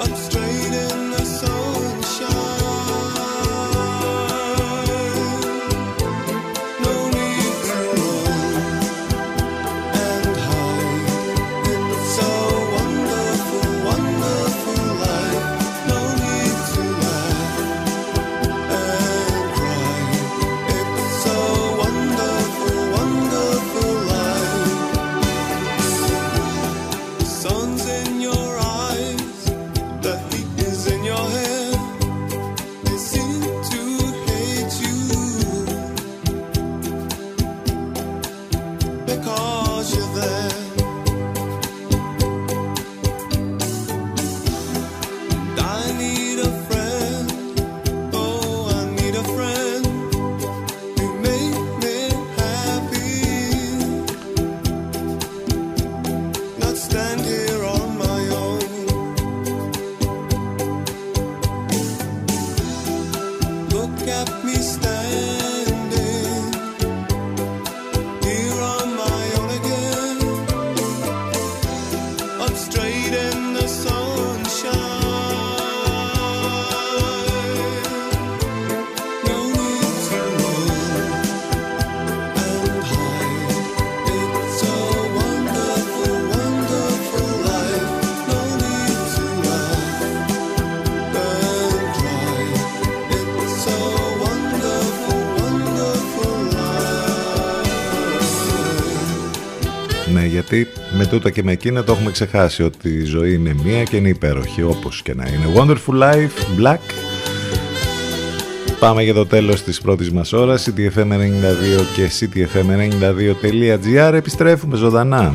I'm strong. Με τούτα και με εκείνα το έχουμε ξεχάσει ότι η ζωή είναι μία και είναι υπέροχη όπως και να είναι. Wonderful Life, Black. Πάμε για το τέλος της πρώτης μας ώρας, ctfm92 και ctfm92.gr. Επιστρέφουμε ζωντανά.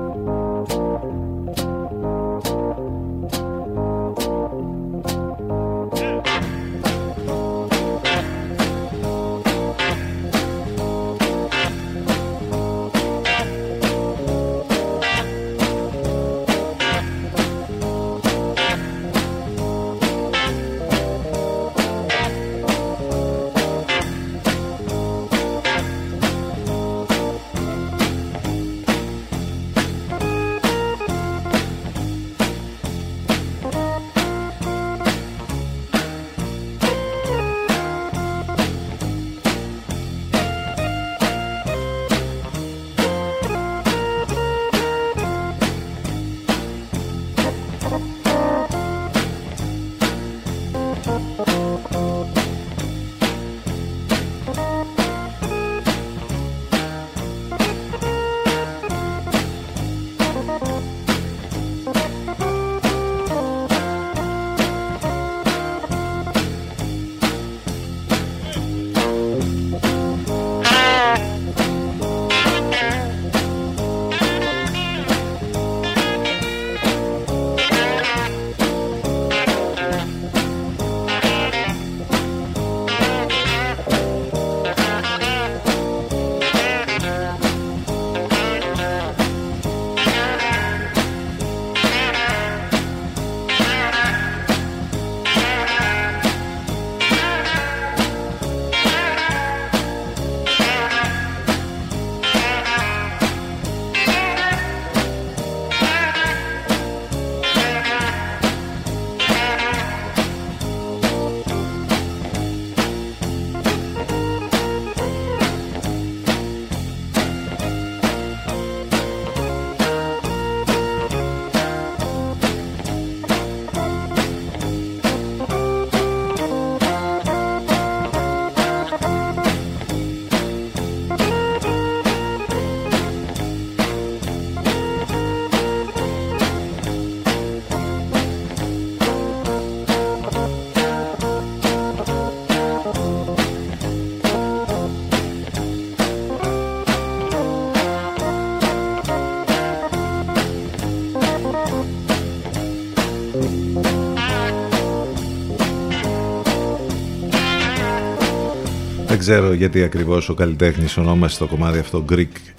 Δεν ξέρω γιατί ακριβώς ο καλλιτέχνης ονόμασε το κομμάτι αυτό Greek.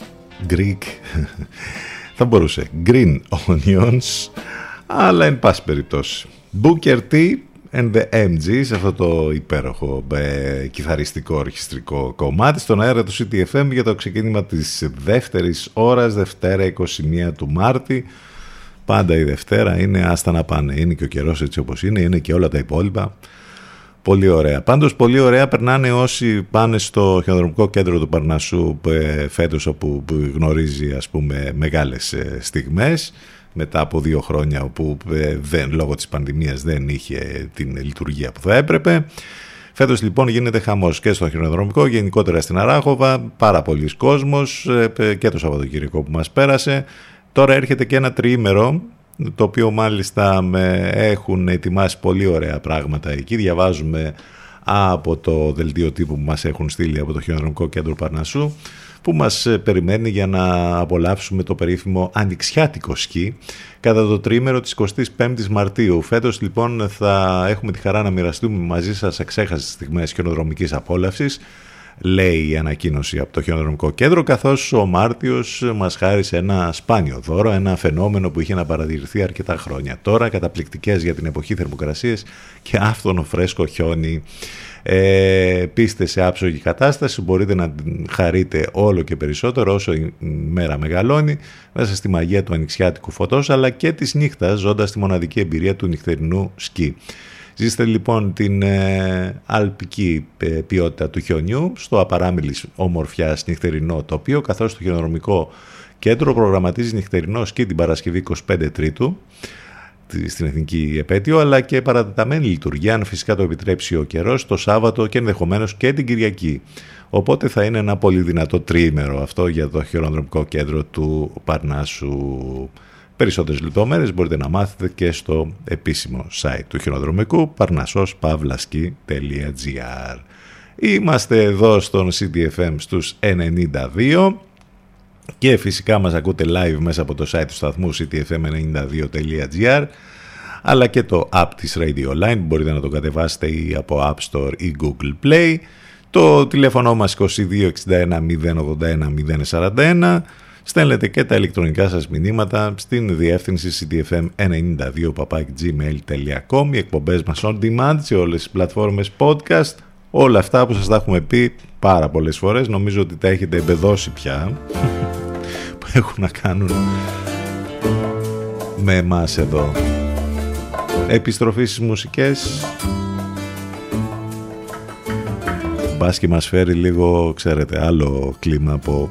Greek. Θα μπορούσε. Green Onions. Αλλά εν πάση περιπτώσει. Booker T and the MG σε αυτό το υπέροχο ε, κιθαριστικό ορχιστρικό κομμάτι στον αέρα του CTFM για το ξεκίνημα της δεύτερης ώρας Δευτέρα 21 του Μάρτη πάντα η Δευτέρα είναι άστα να πάνε είναι και ο καιρός έτσι όπως είναι είναι και όλα τα υπόλοιπα Πολύ ωραία. Πάντως πολύ ωραία περνάνε όσοι πάνε στο χιονοδρομικό κέντρο του Παρνασσού ε, φέτος όπου που γνωρίζει ας πούμε μεγάλες ε, στιγμές μετά από δύο χρόνια όπου ε, δεν, λόγω της πανδημίας δεν είχε την λειτουργία που θα έπρεπε. Φέτος λοιπόν γίνεται χαμός και στο χιονοδρομικό, γενικότερα στην Αράχοβα, πάρα πολλοί κόσμος και το Σαββατοκύριακο που μας πέρασε. Τώρα έρχεται και ένα τριήμερο το οποίο μάλιστα με έχουν ετοιμάσει πολύ ωραία πράγματα εκεί. Διαβάζουμε από το δελτίο τύπου που μας έχουν στείλει από το Χιονοδρομικό Κέντρο Παρνασσού που μας ε, περιμένει για να απολαύσουμε το περίφημο ανοιξιάτικο σκι κατά το τρίμερο της 25ης Μαρτίου. Φέτος λοιπόν θα έχουμε τη χαρά να μοιραστούμε μαζί σας εξέχαστες στιγμές χιονοδρομικής απόλαυσης λέει η ανακοίνωση από το χιονοδρομικό κέντρο καθώς ο Μάρτιος μας χάρισε ένα σπάνιο δώρο, ένα φαινόμενο που είχε να παρατηρηθεί αρκετά χρόνια. Τώρα καταπληκτικές για την εποχή θερμοκρασίες και άφθονο φρέσκο χιόνι ε, πείστε σε άψογη κατάσταση, μπορείτε να χαρείτε όλο και περισσότερο όσο η μέρα μεγαλώνει μέσα στη μαγεία του ανοιξιάτικου φωτός αλλά και της νύχτας ζώντας τη μοναδική εμπειρία του νυχτερινού σκι. Ζήστε λοιπόν την ε, αλπική ε, ποιότητα του χιονιού στο απαράμιλης ομορφιάς νυχτερινό τοπίο καθώς το χιονοδρομικό κέντρο προγραμματίζει νυχτερινό σκι την Παρασκευή 25 Τρίτου στην Εθνική Επέτειο, αλλά και παρατεταμένη λειτουργία, αν φυσικά το επιτρέψει ο καιρός, το Σάββατο και ενδεχομένως και την Κυριακή. Οπότε θα είναι ένα πολύ δυνατό τρίμερο αυτό για το χειρονδρομικό κέντρο του Παρνάσου. Περισσότερες λεπτομέρειες μπορείτε να μάθετε και στο επίσημο site του χειρονδρομικού parnassospavlaski.gr Είμαστε εδώ στον CDFM στους 92 και φυσικά μας ακούτε live μέσα από το site του σταθμού ctfm92.gr αλλά και το app της Radio Line μπορείτε να το κατεβάσετε ή από App Store ή Google Play. Το τηλέφωνο μας 2261 081 041 στέλνετε και τα ηλεκτρονικά σας μηνύματα στην διεύθυνση ctfm92 οι εκπομπές μας on demand σε όλες τις πλατφόρμες podcast. Όλα αυτά που σας τα έχουμε πει πάρα πολλές φορές. Νομίζω ότι τα έχετε εμπεδώσει πια που έχουν να κάνουν με εμάς εδώ. Επιστροφή στις μουσικές. Μπας και μας φέρει λίγο ξέρετε άλλο κλίμα από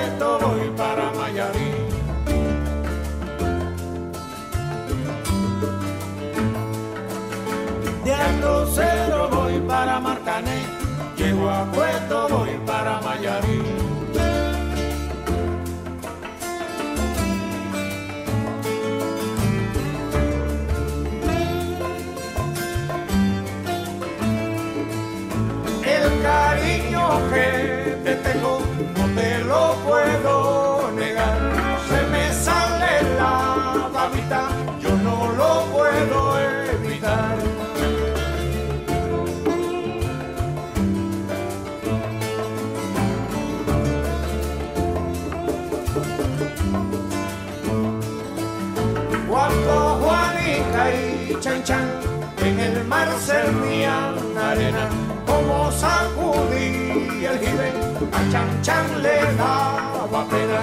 llego a Puerto, voy para Mayarí. El cariño que te tengo no te lo puedo En el mar servían arena, como sacudí el jibe, a Chan Chan le daba pena.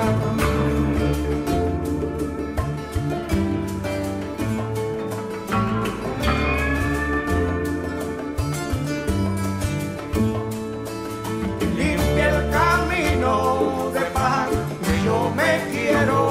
Limpia el camino de paz, yo me quiero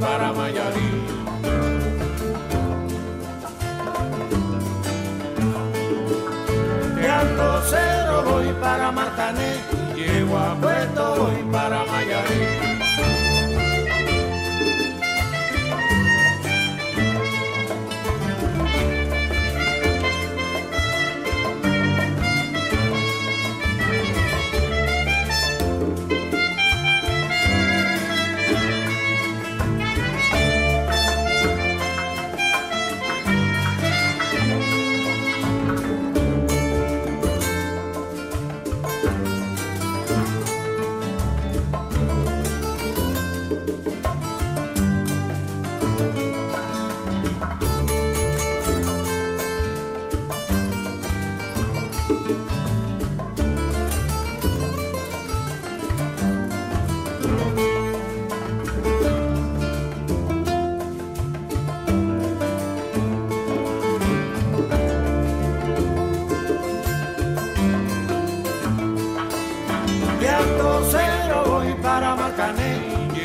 para Mayarí. De Alto Cerro voy para Marcané, llego a Puerto, voy para Mayarí.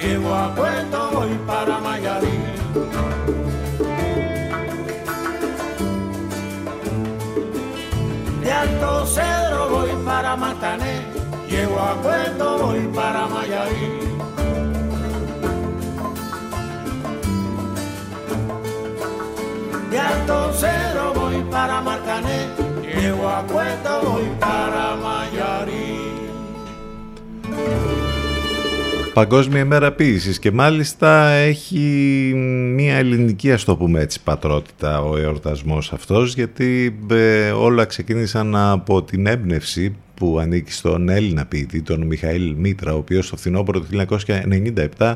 Llego a Puerto, voy para Mayarí. De Alto Cedro voy para Marcané, llego a Puerto, voy para Mayarí. De Alto Cedro voy para Marcané, llego a Puerto, voy para Mayarí. Παγκόσμια ημέρα ποίησης και μάλιστα έχει μια ελληνική ας το πούμε έτσι πατρότητα ο εορτασμός αυτός γιατί ε, όλα ξεκίνησαν από την έμπνευση που ανήκει στον Έλληνα ποιητή τον Μιχαήλ Μήτρα ο οποίος το φθινόπωρο του 1997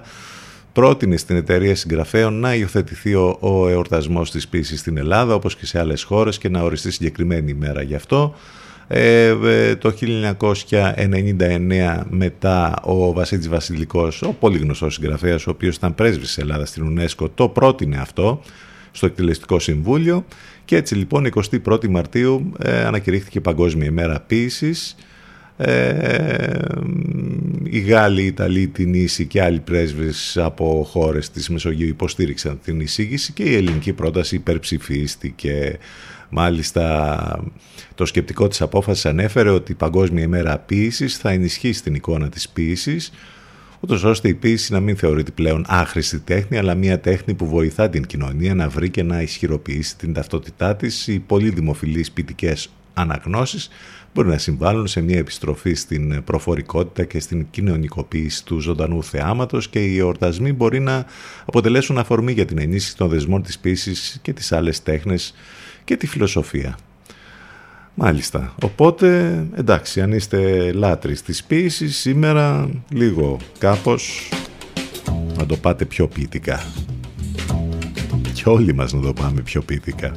πρότεινε στην εταιρεία συγγραφέων να υιοθετηθεί ο, ο εορτασμός της ποίησης στην Ελλάδα όπως και σε άλλες χώρες και να οριστεί συγκεκριμένη ημέρα γι' αυτό. Ε, ε, το 1999 μετά ο Βασίλης Βασιλικός, ο πολύ γνωστός συγγραφέας, ο οποίος ήταν πρέσβης της Ελλάδας στην UNESCO, το πρότεινε αυτό στο εκτελεστικό συμβούλιο και έτσι λοιπόν 21η Μαρτίου ε, ανακηρύχθηκε Παγκόσμια ημέρα ποίησης ε, οι Γάλλοι, οι Ιταλοί, την Ίση και άλλοι πρέσβεις από χώρες της Μεσογείου υποστήριξαν την εισήγηση και η ελληνική πρόταση υπερψηφίστηκε. Μάλιστα το σκεπτικό της απόφασης ανέφερε ότι η Παγκόσμια ημέρα ποίησης θα ενισχύσει την εικόνα της ποίησης ούτως ώστε η ποίηση να μην θεωρείται πλέον άχρηστη τέχνη, αλλά μια τέχνη που βοηθά την κοινωνία να βρει και να ισχυροποιήσει την ταυτότητά της. Οι πολύ δημοφιλείς ποιητικές αναγνώσεις μπορεί να συμβάλλουν σε μια επιστροφή στην προφορικότητα και στην κοινωνικοποίηση του ζωντανού θεάματος και οι εορτασμοί μπορεί να αποτελέσουν αφορμή για την ενίσχυση των δεσμών της ποίησης και τις άλλες τέχνες και τη φιλοσοφία. Μάλιστα. Οπότε, εντάξει, αν είστε λάτρεις της ποίησης, σήμερα λίγο κάπως να το πάτε πιο ποιητικά. Και όλοι μας να το πάμε πιο ποιητικά.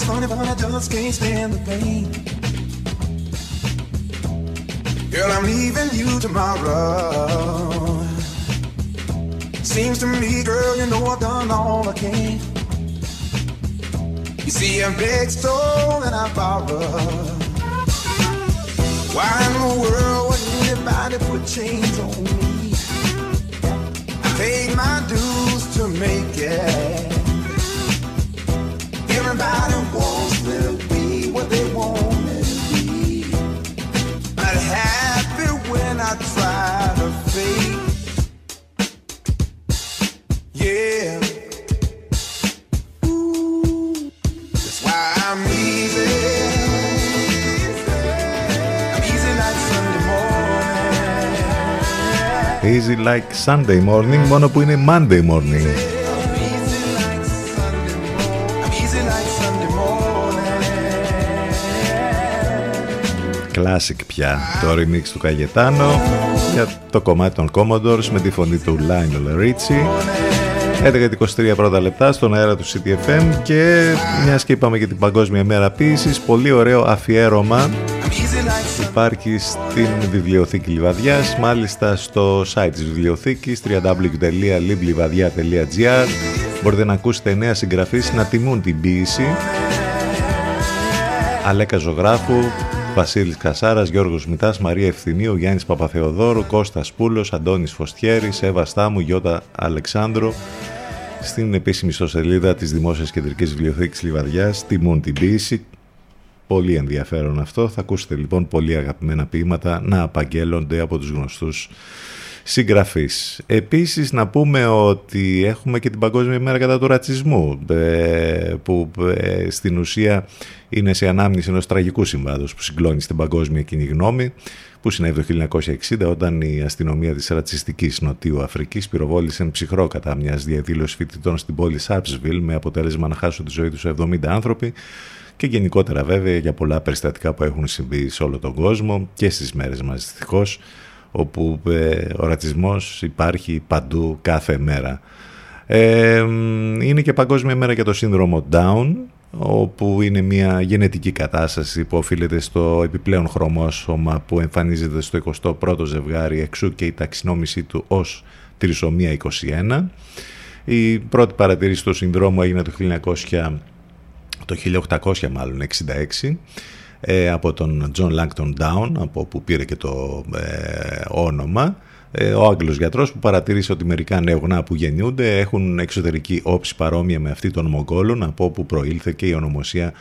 Sounds funny, but I just can't stand the pain. Girl, I'm leaving you tomorrow. Seems to me, girl, you know I've done all I can. You see, I begged, stole, and I borrowed. Why in the world would anybody put chains on me? I paid my dues to make it. they want me to be. Not happy when I try to fake. Yeah. Ooh, that's why I'm easy. I'm easy like Sunday morning. Easy like Sunday morning, μόνο που είναι Monday morning. Classic πια. Το remix του Καγετάνο για το κομμάτι των Commodores με τη φωνή του Lionel Richie. 11-23 πρώτα λεπτά στον αέρα του CTFM και μιας και είπαμε για την Παγκόσμια Μέρα Ποίησης πολύ ωραίο αφιέρωμα υπάρχει στην Βιβλιοθήκη Λιβαδιάς μάλιστα στο site της βιβλιοθήκης www.liblivadιά.gr μπορείτε να ακούσετε νέα συγγραφείς να τιμούν την ποίηση. Αλέκα Ζωγράφου, Βασίλης Κασάρας, Γιώργος Μητάς, Μαρία Ευθυμίου, Γιάννης Παπαθεοδόρου, Κώστας Πούλος, Αντώνης Φωστιέρης, Εύα Στάμου, Γιώτα Αλεξάνδρου. Στην επίσημη ιστοσελίδα της Δημόσιας Κεντρικής Βιβλιοθήκης Λιβαδιάς τιμούν την ποίηση. Πολύ ενδιαφέρον αυτό. Θα ακούσετε λοιπόν πολύ αγαπημένα ποίηματα να απαγγέλλονται από τους γνωστούς συγγραφείς. Επίσης να πούμε ότι έχουμε και την Παγκόσμια Μέρα κατά του ρατσισμού ε, που ε, στην ουσία είναι σε ανάμνηση ενός τραγικού συμβάδος που συγκλώνει στην παγκόσμια κοινή γνώμη που συνέβη το 1960 όταν η αστυνομία της ρατσιστικής Νοτιού Αφρικής πυροβόλησε ψυχρό κατά μιας διαδήλωσης φοιτητών στην πόλη Σάψβιλ με αποτέλεσμα να χάσουν τη ζωή τους 70 άνθρωποι και γενικότερα βέβαια για πολλά περιστατικά που έχουν συμβεί σε όλο τον κόσμο και στις μέρες μας δυστυχώς όπου ε, ο ρατσισμός υπάρχει παντού κάθε μέρα. Ε, είναι και παγκόσμια μέρα για το σύνδρομο Down όπου είναι μια γενετική κατάσταση που οφείλεται στο επιπλέον χρωμόσωμα που εμφανίζεται στο 21ο ζευγάρι εξού και η ταξινόμησή του ως τρισομία 21. Η πρώτη παρατηρήση του συνδρόμου έγινε το 1900 το 1800 μάλλον 66 ε, από τον John Langton Down από που πήρε και το ε, όνομα. Ε, ο Άγγλος γιατρός που παρατήρησε ότι μερικά νεογνά που γεννιούνται έχουν εξωτερική όψη παρόμοια με αυτή των Μογγόλων από όπου προήλθε και η ονομοσία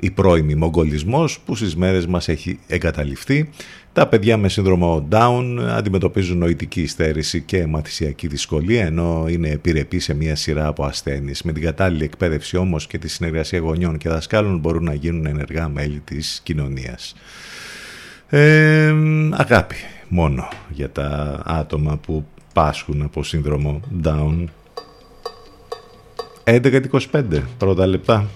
η πρώιμη μογγολισμός που στις μέρες μας έχει εγκαταλειφθεί. Τα παιδιά με σύνδρομο Down αντιμετωπίζουν νοητική υστέρηση και μαθησιακή δυσκολία ενώ είναι επιρρεπή σε μια σειρά από ασθένειες. Με την κατάλληλη εκπαίδευση όμως και τη συνεργασία γονιών και δασκάλων μπορούν να γίνουν ενεργά μέλη της κοινωνίας. Ε, αγάπη μόνο για τα άτομα που πάσχουν από σύνδρομο Down. 11-25 πρώτα λεπτά.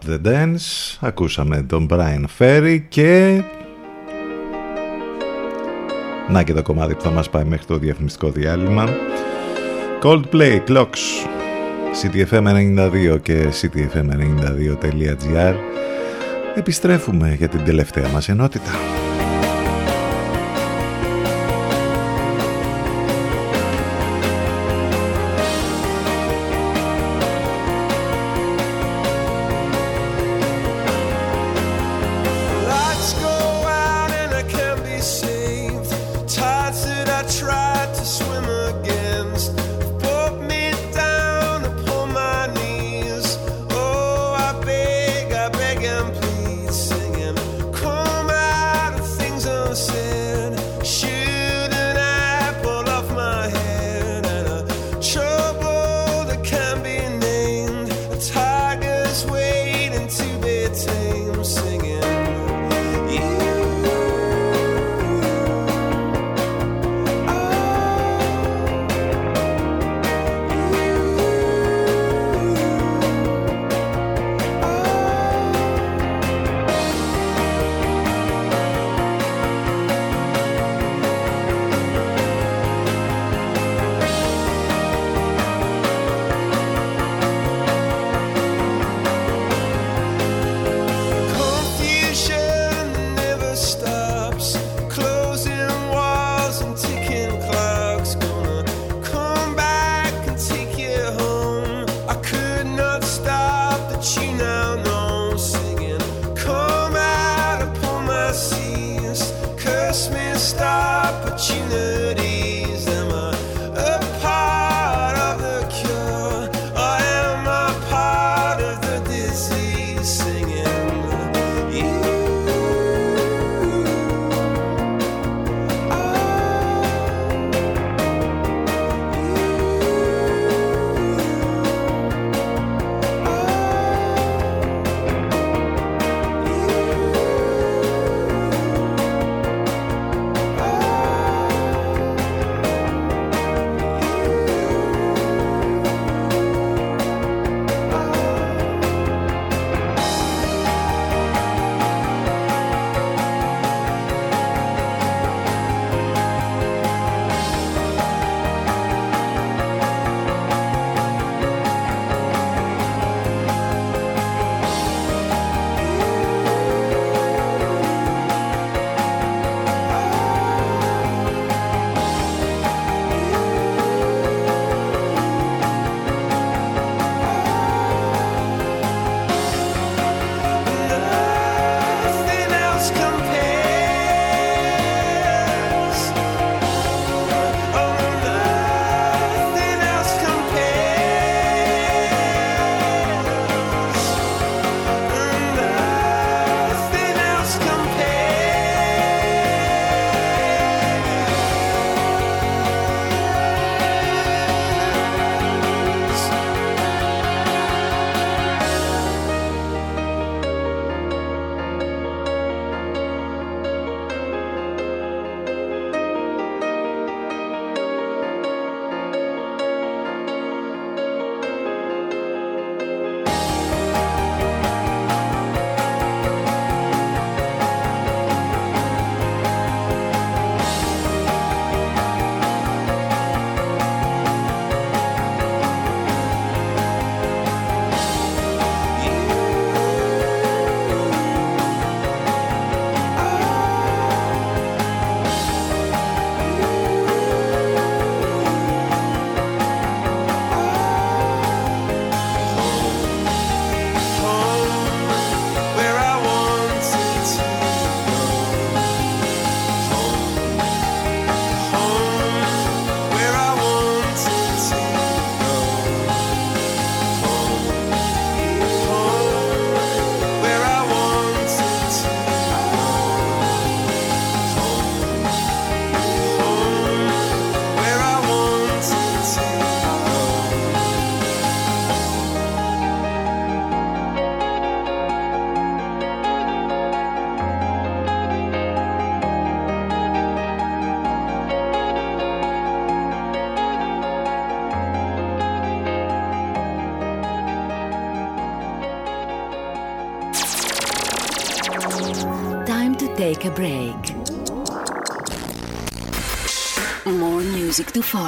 Don't Stop the Dance. Ακούσαμε τον Brian Ferry και... Να και το κομμάτι που θα μας πάει μέχρι το διαφημιστικό διάλειμμα. Coldplay Clocks CTFM92 και CTFM92.gr Επιστρέφουμε για την τελευταία μας ενότητα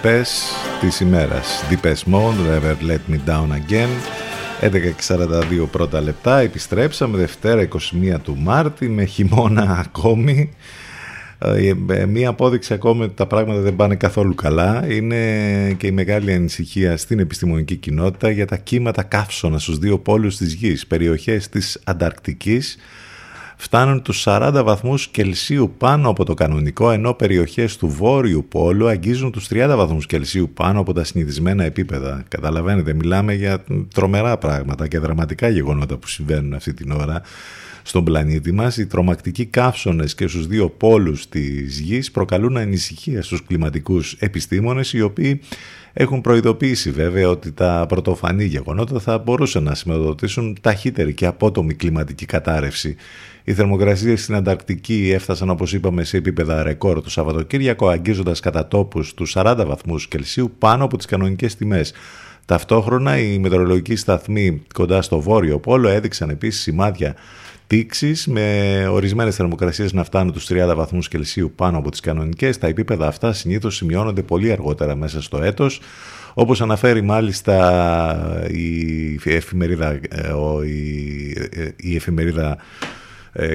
Οι τυπές της ημέρας. Deepest Mode, Never Let Me Down Again. 11.42 πρώτα λεπτά. Επιστρέψαμε Δευτέρα 21 του Μάρτη με χειμώνα ακόμη. Ε, ε, Μία απόδειξη ακόμη ότι τα πράγματα δεν πάνε καθόλου καλά είναι και η μεγάλη ανησυχία στην επιστημονική κοινότητα για τα κύματα καύσωνα στους δύο πόλους της γης, περιοχές της Ανταρκτικής φτάνουν τους 40 βαθμούς Κελσίου πάνω από το κανονικό, ενώ περιοχές του Βόρειου Πόλου αγγίζουν τους 30 βαθμούς Κελσίου πάνω από τα συνηθισμένα επίπεδα. Καταλαβαίνετε, μιλάμε για τρομερά πράγματα και δραματικά γεγονότα που συμβαίνουν αυτή την ώρα στον πλανήτη μας. Οι τρομακτικοί καύσονες και στους δύο πόλους της γης προκαλούν ανησυχία στους κλιματικούς επιστήμονες οι οποίοι έχουν προειδοποιήσει βέβαια ότι τα πρωτοφανή γεγονότα θα μπορούσαν να σηματοδοτήσουν ταχύτερη και απότομη κλιματική κατάρρευση. Οι θερμοκρασίες στην Ανταρκτική έφτασαν όπως είπαμε σε επίπεδα ρεκόρ το Σαββατοκύριακο αγγίζοντας κατά τόπους τους 40 βαθμούς Κελσίου πάνω από τις κανονικές τιμές. Ταυτόχρονα οι μετεωρολογικοί σταθμοί κοντά στο Βόρειο Πόλο έδειξαν επίσης σημάδια τήξης με ορισμένες θερμοκρασίες να φτάνουν τους 30 βαθμούς Κελσίου πάνω από τις κανονικές. Τα επίπεδα αυτά συνήθως σημειώνονται πολύ αργότερα μέσα στο έτος. Όπως αναφέρει μάλιστα η εφημερίδα, ε, ο- η, ε, η εφημερίδα ε,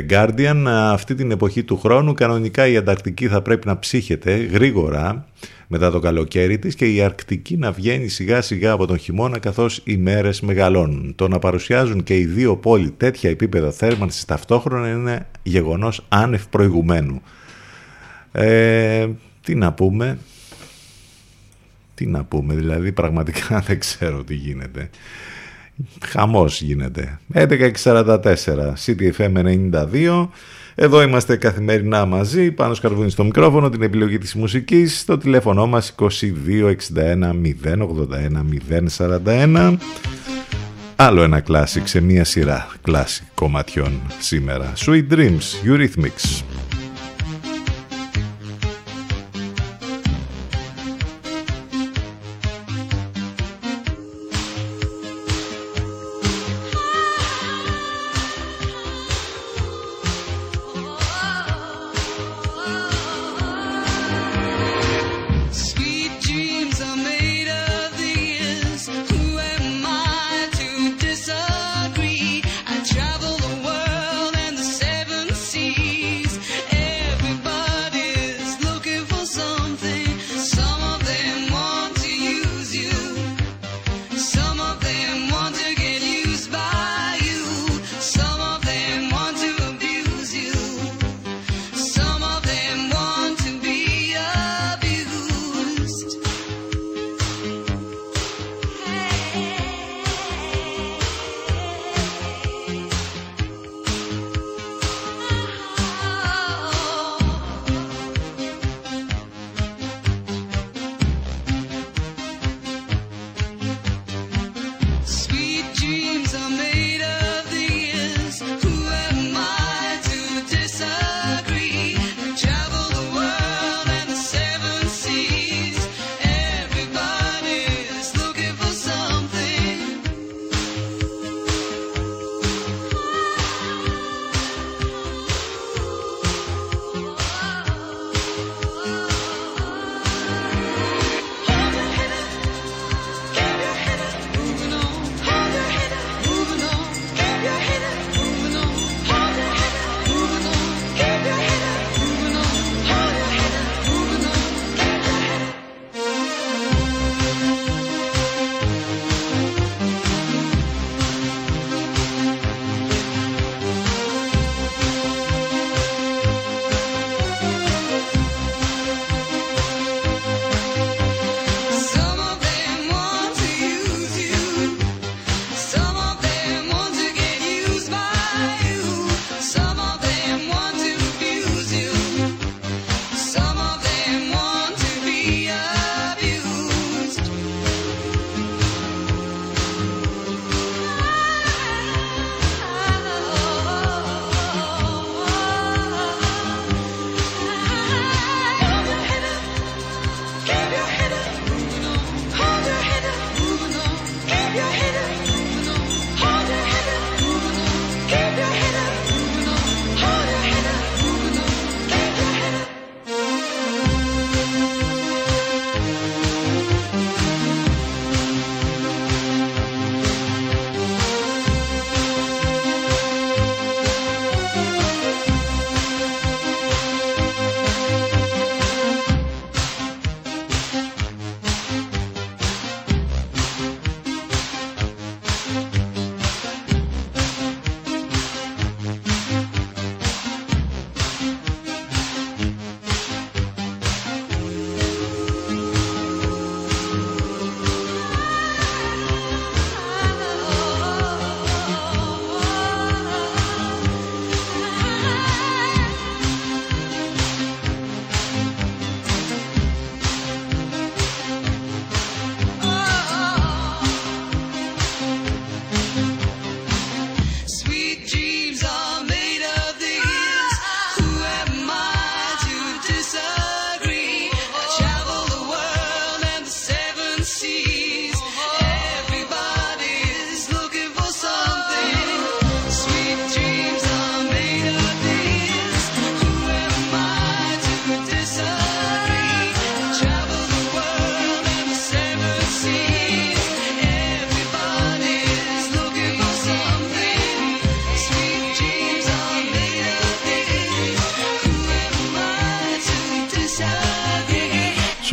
Guardian, αυτή την εποχή του χρόνου κανονικά η Ανταρκτική θα πρέπει να ψύχεται γρήγορα μετά το καλοκαίρι της και η Αρκτική να βγαίνει σιγά σιγά από τον χειμώνα καθώς οι μέρες μεγαλώνουν. Το να παρουσιάζουν και οι δύο πόλοι τέτοια επίπεδα θέρμανσης ταυτόχρονα είναι γεγονός άνευ προηγουμένου. Ε, τι να πούμε, τι να πούμε, δηλαδή πραγματικά δεν ξέρω τι γίνεται. Χαμός γίνεται. 11.44 CTFM 92 εδώ είμαστε καθημερινά μαζί, Πάνος Καρβούνης στο μικρόφωνο, την επιλογή της μουσικής, στο τηλέφωνο μας 2261 081 041. Άλλο ένα classic σε μία σειρά classic κομματιών σήμερα. Sweet Dreams, Eurythmics.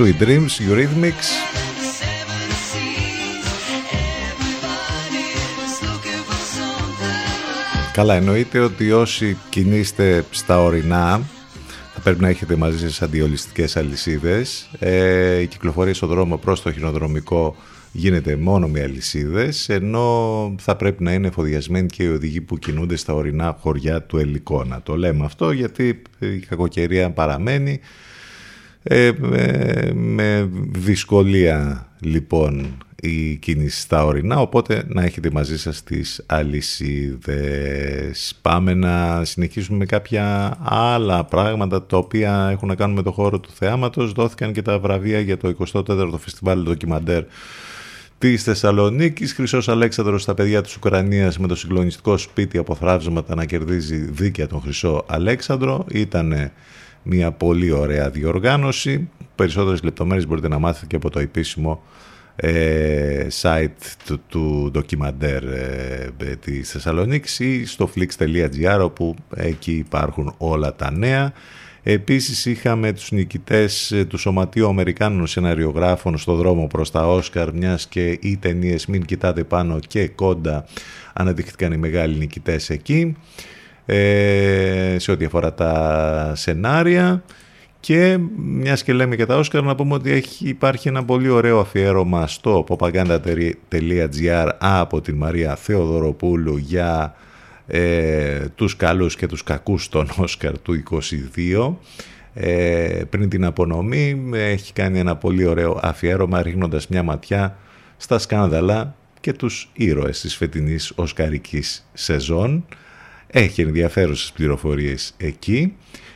Sweet Dreams, Eurythmics. Καλά, εννοείται ότι όσοι κινείστε στα ορεινά θα πρέπει να έχετε μαζί σας αντιολιστικές αλυσίδες. Ε, η κυκλοφορία στον δρόμο προς το χειροδρομικό γίνεται μόνο με αλυσίδες, ενώ θα πρέπει να είναι εφοδιασμένοι και οι οδηγοί που κινούνται στα ορεινά χωριά του Ελικόνα. Το λέμε αυτό γιατί η κακοκαιρία παραμένει. Ε, με, με δυσκολία λοιπόν η κίνηση στα ορεινά, οπότε να έχετε μαζί σας τις αλυσίδες. Πάμε να συνεχίσουμε με κάποια άλλα πράγματα τα οποία έχουν να κάνουν με το χώρο του θεάματος. Δόθηκαν και τα βραβεία για το 24ο Φεστιβάλ Ντοκιμαντέρ της Θεσσαλονίκης. Χρυσός Αλέξανδρος στα παιδιά της Ουκρανίας με το συγκλονιστικό σπίτι από θράψματα να κερδίζει δίκαια τον Χρυσό Αλέξανδρο. Ήταν μια πολύ ωραία διοργάνωση. Περισσότερες λεπτομέρειες μπορείτε να μάθετε και από το επίσημο ε, site του, του ντοκιμαντέρ ε, ε, της Θεσσαλονίκης ή στο flix.gr όπου εκεί υπάρχουν όλα τα νέα. Επίσης είχαμε τους νικητές ε, του Σωματείου Αμερικάνων Σεναριογράφων στο δρόμο προς τα Όσκαρ μιας και οι ταινίες «Μην κοιτάτε πάνω» και «Κόντα» αναδείχθηκαν οι μεγάλοι νικητές εκεί ε, σε ό,τι αφορά τα σενάρια. Και μιας και λέμε και τα Όσκαρ να πούμε ότι έχει, υπάρχει ένα πολύ ωραίο αφιέρωμα στο popaganda.gr από την Μαρία Θεοδωροπούλου για ε, τους καλούς και τους κακούς των Όσκαρ του 22 ε, πριν την απονομή έχει κάνει ένα πολύ ωραίο αφιέρωμα ρίχνοντας μια ματιά στα σκάνδαλα και τους ήρωες της φετινής οσκαρικής σεζόν έχει ενδιαφέρουσες πληροφορίες εκεί.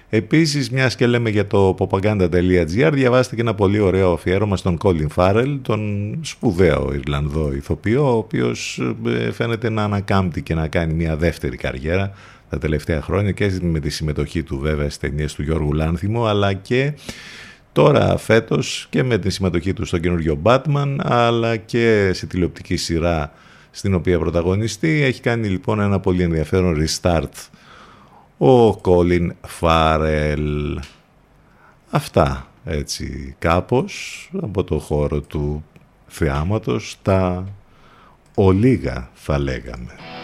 Επίσης, μιας και λέμε για το popaganda.gr, διαβάστε και ένα πολύ ωραίο αφιέρωμα στον Colin Farrell, τον σπουδαίο Ιρλανδό ηθοποιό, ο οποίος ε, φαίνεται να ανακάμπτει και να κάνει μια δεύτερη καριέρα τα τελευταία χρόνια και με τη συμμετοχή του βέβαια στις ταινίες του Γιώργου Λάνθιμου, αλλά και τώρα φέτος και με τη συμμετοχή του στον καινούριο Batman, αλλά και σε τηλεοπτική σειρά στην οποία πρωταγωνιστεί. Έχει κάνει λοιπόν ένα πολύ ενδιαφέρον restart ο Κόλιν Φάρελ. Αυτά έτσι κάπως από το χώρο του θεάματος τα ολίγα θα λέγαμε.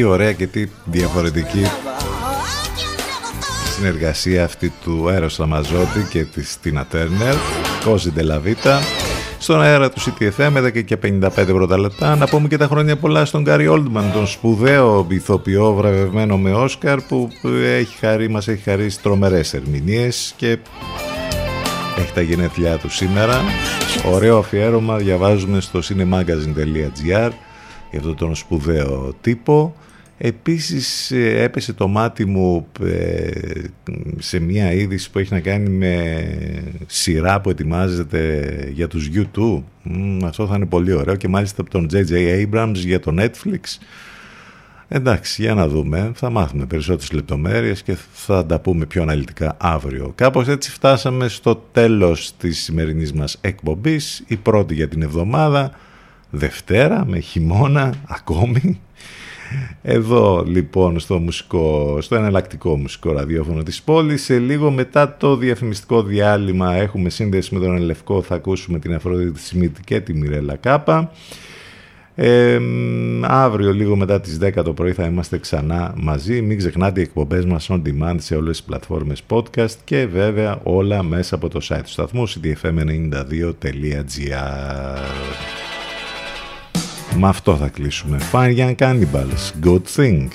Τι ωραία και τι διαφορετική συνεργασία αυτή του Έρος Ραμαζότη και της Τίνα Τέρνερ Κόζι Ντελαβίτα στον αέρα του CTFM 10 και 55 πρώτα λεπτά να πούμε και τα χρόνια πολλά στον Γκάρι Όλντμαν τον σπουδαίο ηθοποιό βραβευμένο με Όσκαρ που έχει χαρί, μας έχει χαρίσει τρομερές ερμηνείες και έχει τα γενέθλιά του σήμερα. Ωραίο αφιέρωμα διαβάζουμε στο cinemagazine.gr για αυτόν τον σπουδαίο τύπο Επίσης ε, έπεσε το μάτι μου ε, σε μια είδηση που έχει να κάνει με σειρά που ετοιμάζεται για τους YouTube. Μμ, αυτό θα είναι πολύ ωραίο και μάλιστα από τον J.J. Abrams για το Netflix. Εντάξει, για να δούμε. Θα μάθουμε περισσότερες λεπτομέρειες και θα τα πούμε πιο αναλυτικά αύριο. Κάπως έτσι φτάσαμε στο τέλος της σημερινής μας εκπομπής. Η πρώτη για την εβδομάδα. Δευτέρα με χειμώνα ακόμη. Εδώ λοιπόν στο, μουσικό, στο εναλλακτικό μουσικό ραδιόφωνο της πόλης σε λίγο μετά το διαφημιστικό διάλειμμα έχουμε σύνδεση με τον Ελευκό θα ακούσουμε την Αφροδίτη Σμιτ και τη Μιρέλα Κάπα. Ε, αύριο λίγο μετά τις 10 το πρωί θα είμαστε ξανά μαζί. Μην ξεχνάτε οι εκπομπές μας on demand σε όλες τις πλατφόρμες podcast και βέβαια όλα μέσα από το site του σταθμού ctfm92.gr με αυτό θα κλείσουμε. Fine Young Cannibals. Good thing.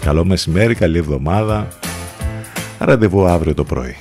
Καλό μεσημέρι, καλή εβδομάδα. Ραντεβού αύριο το πρωί.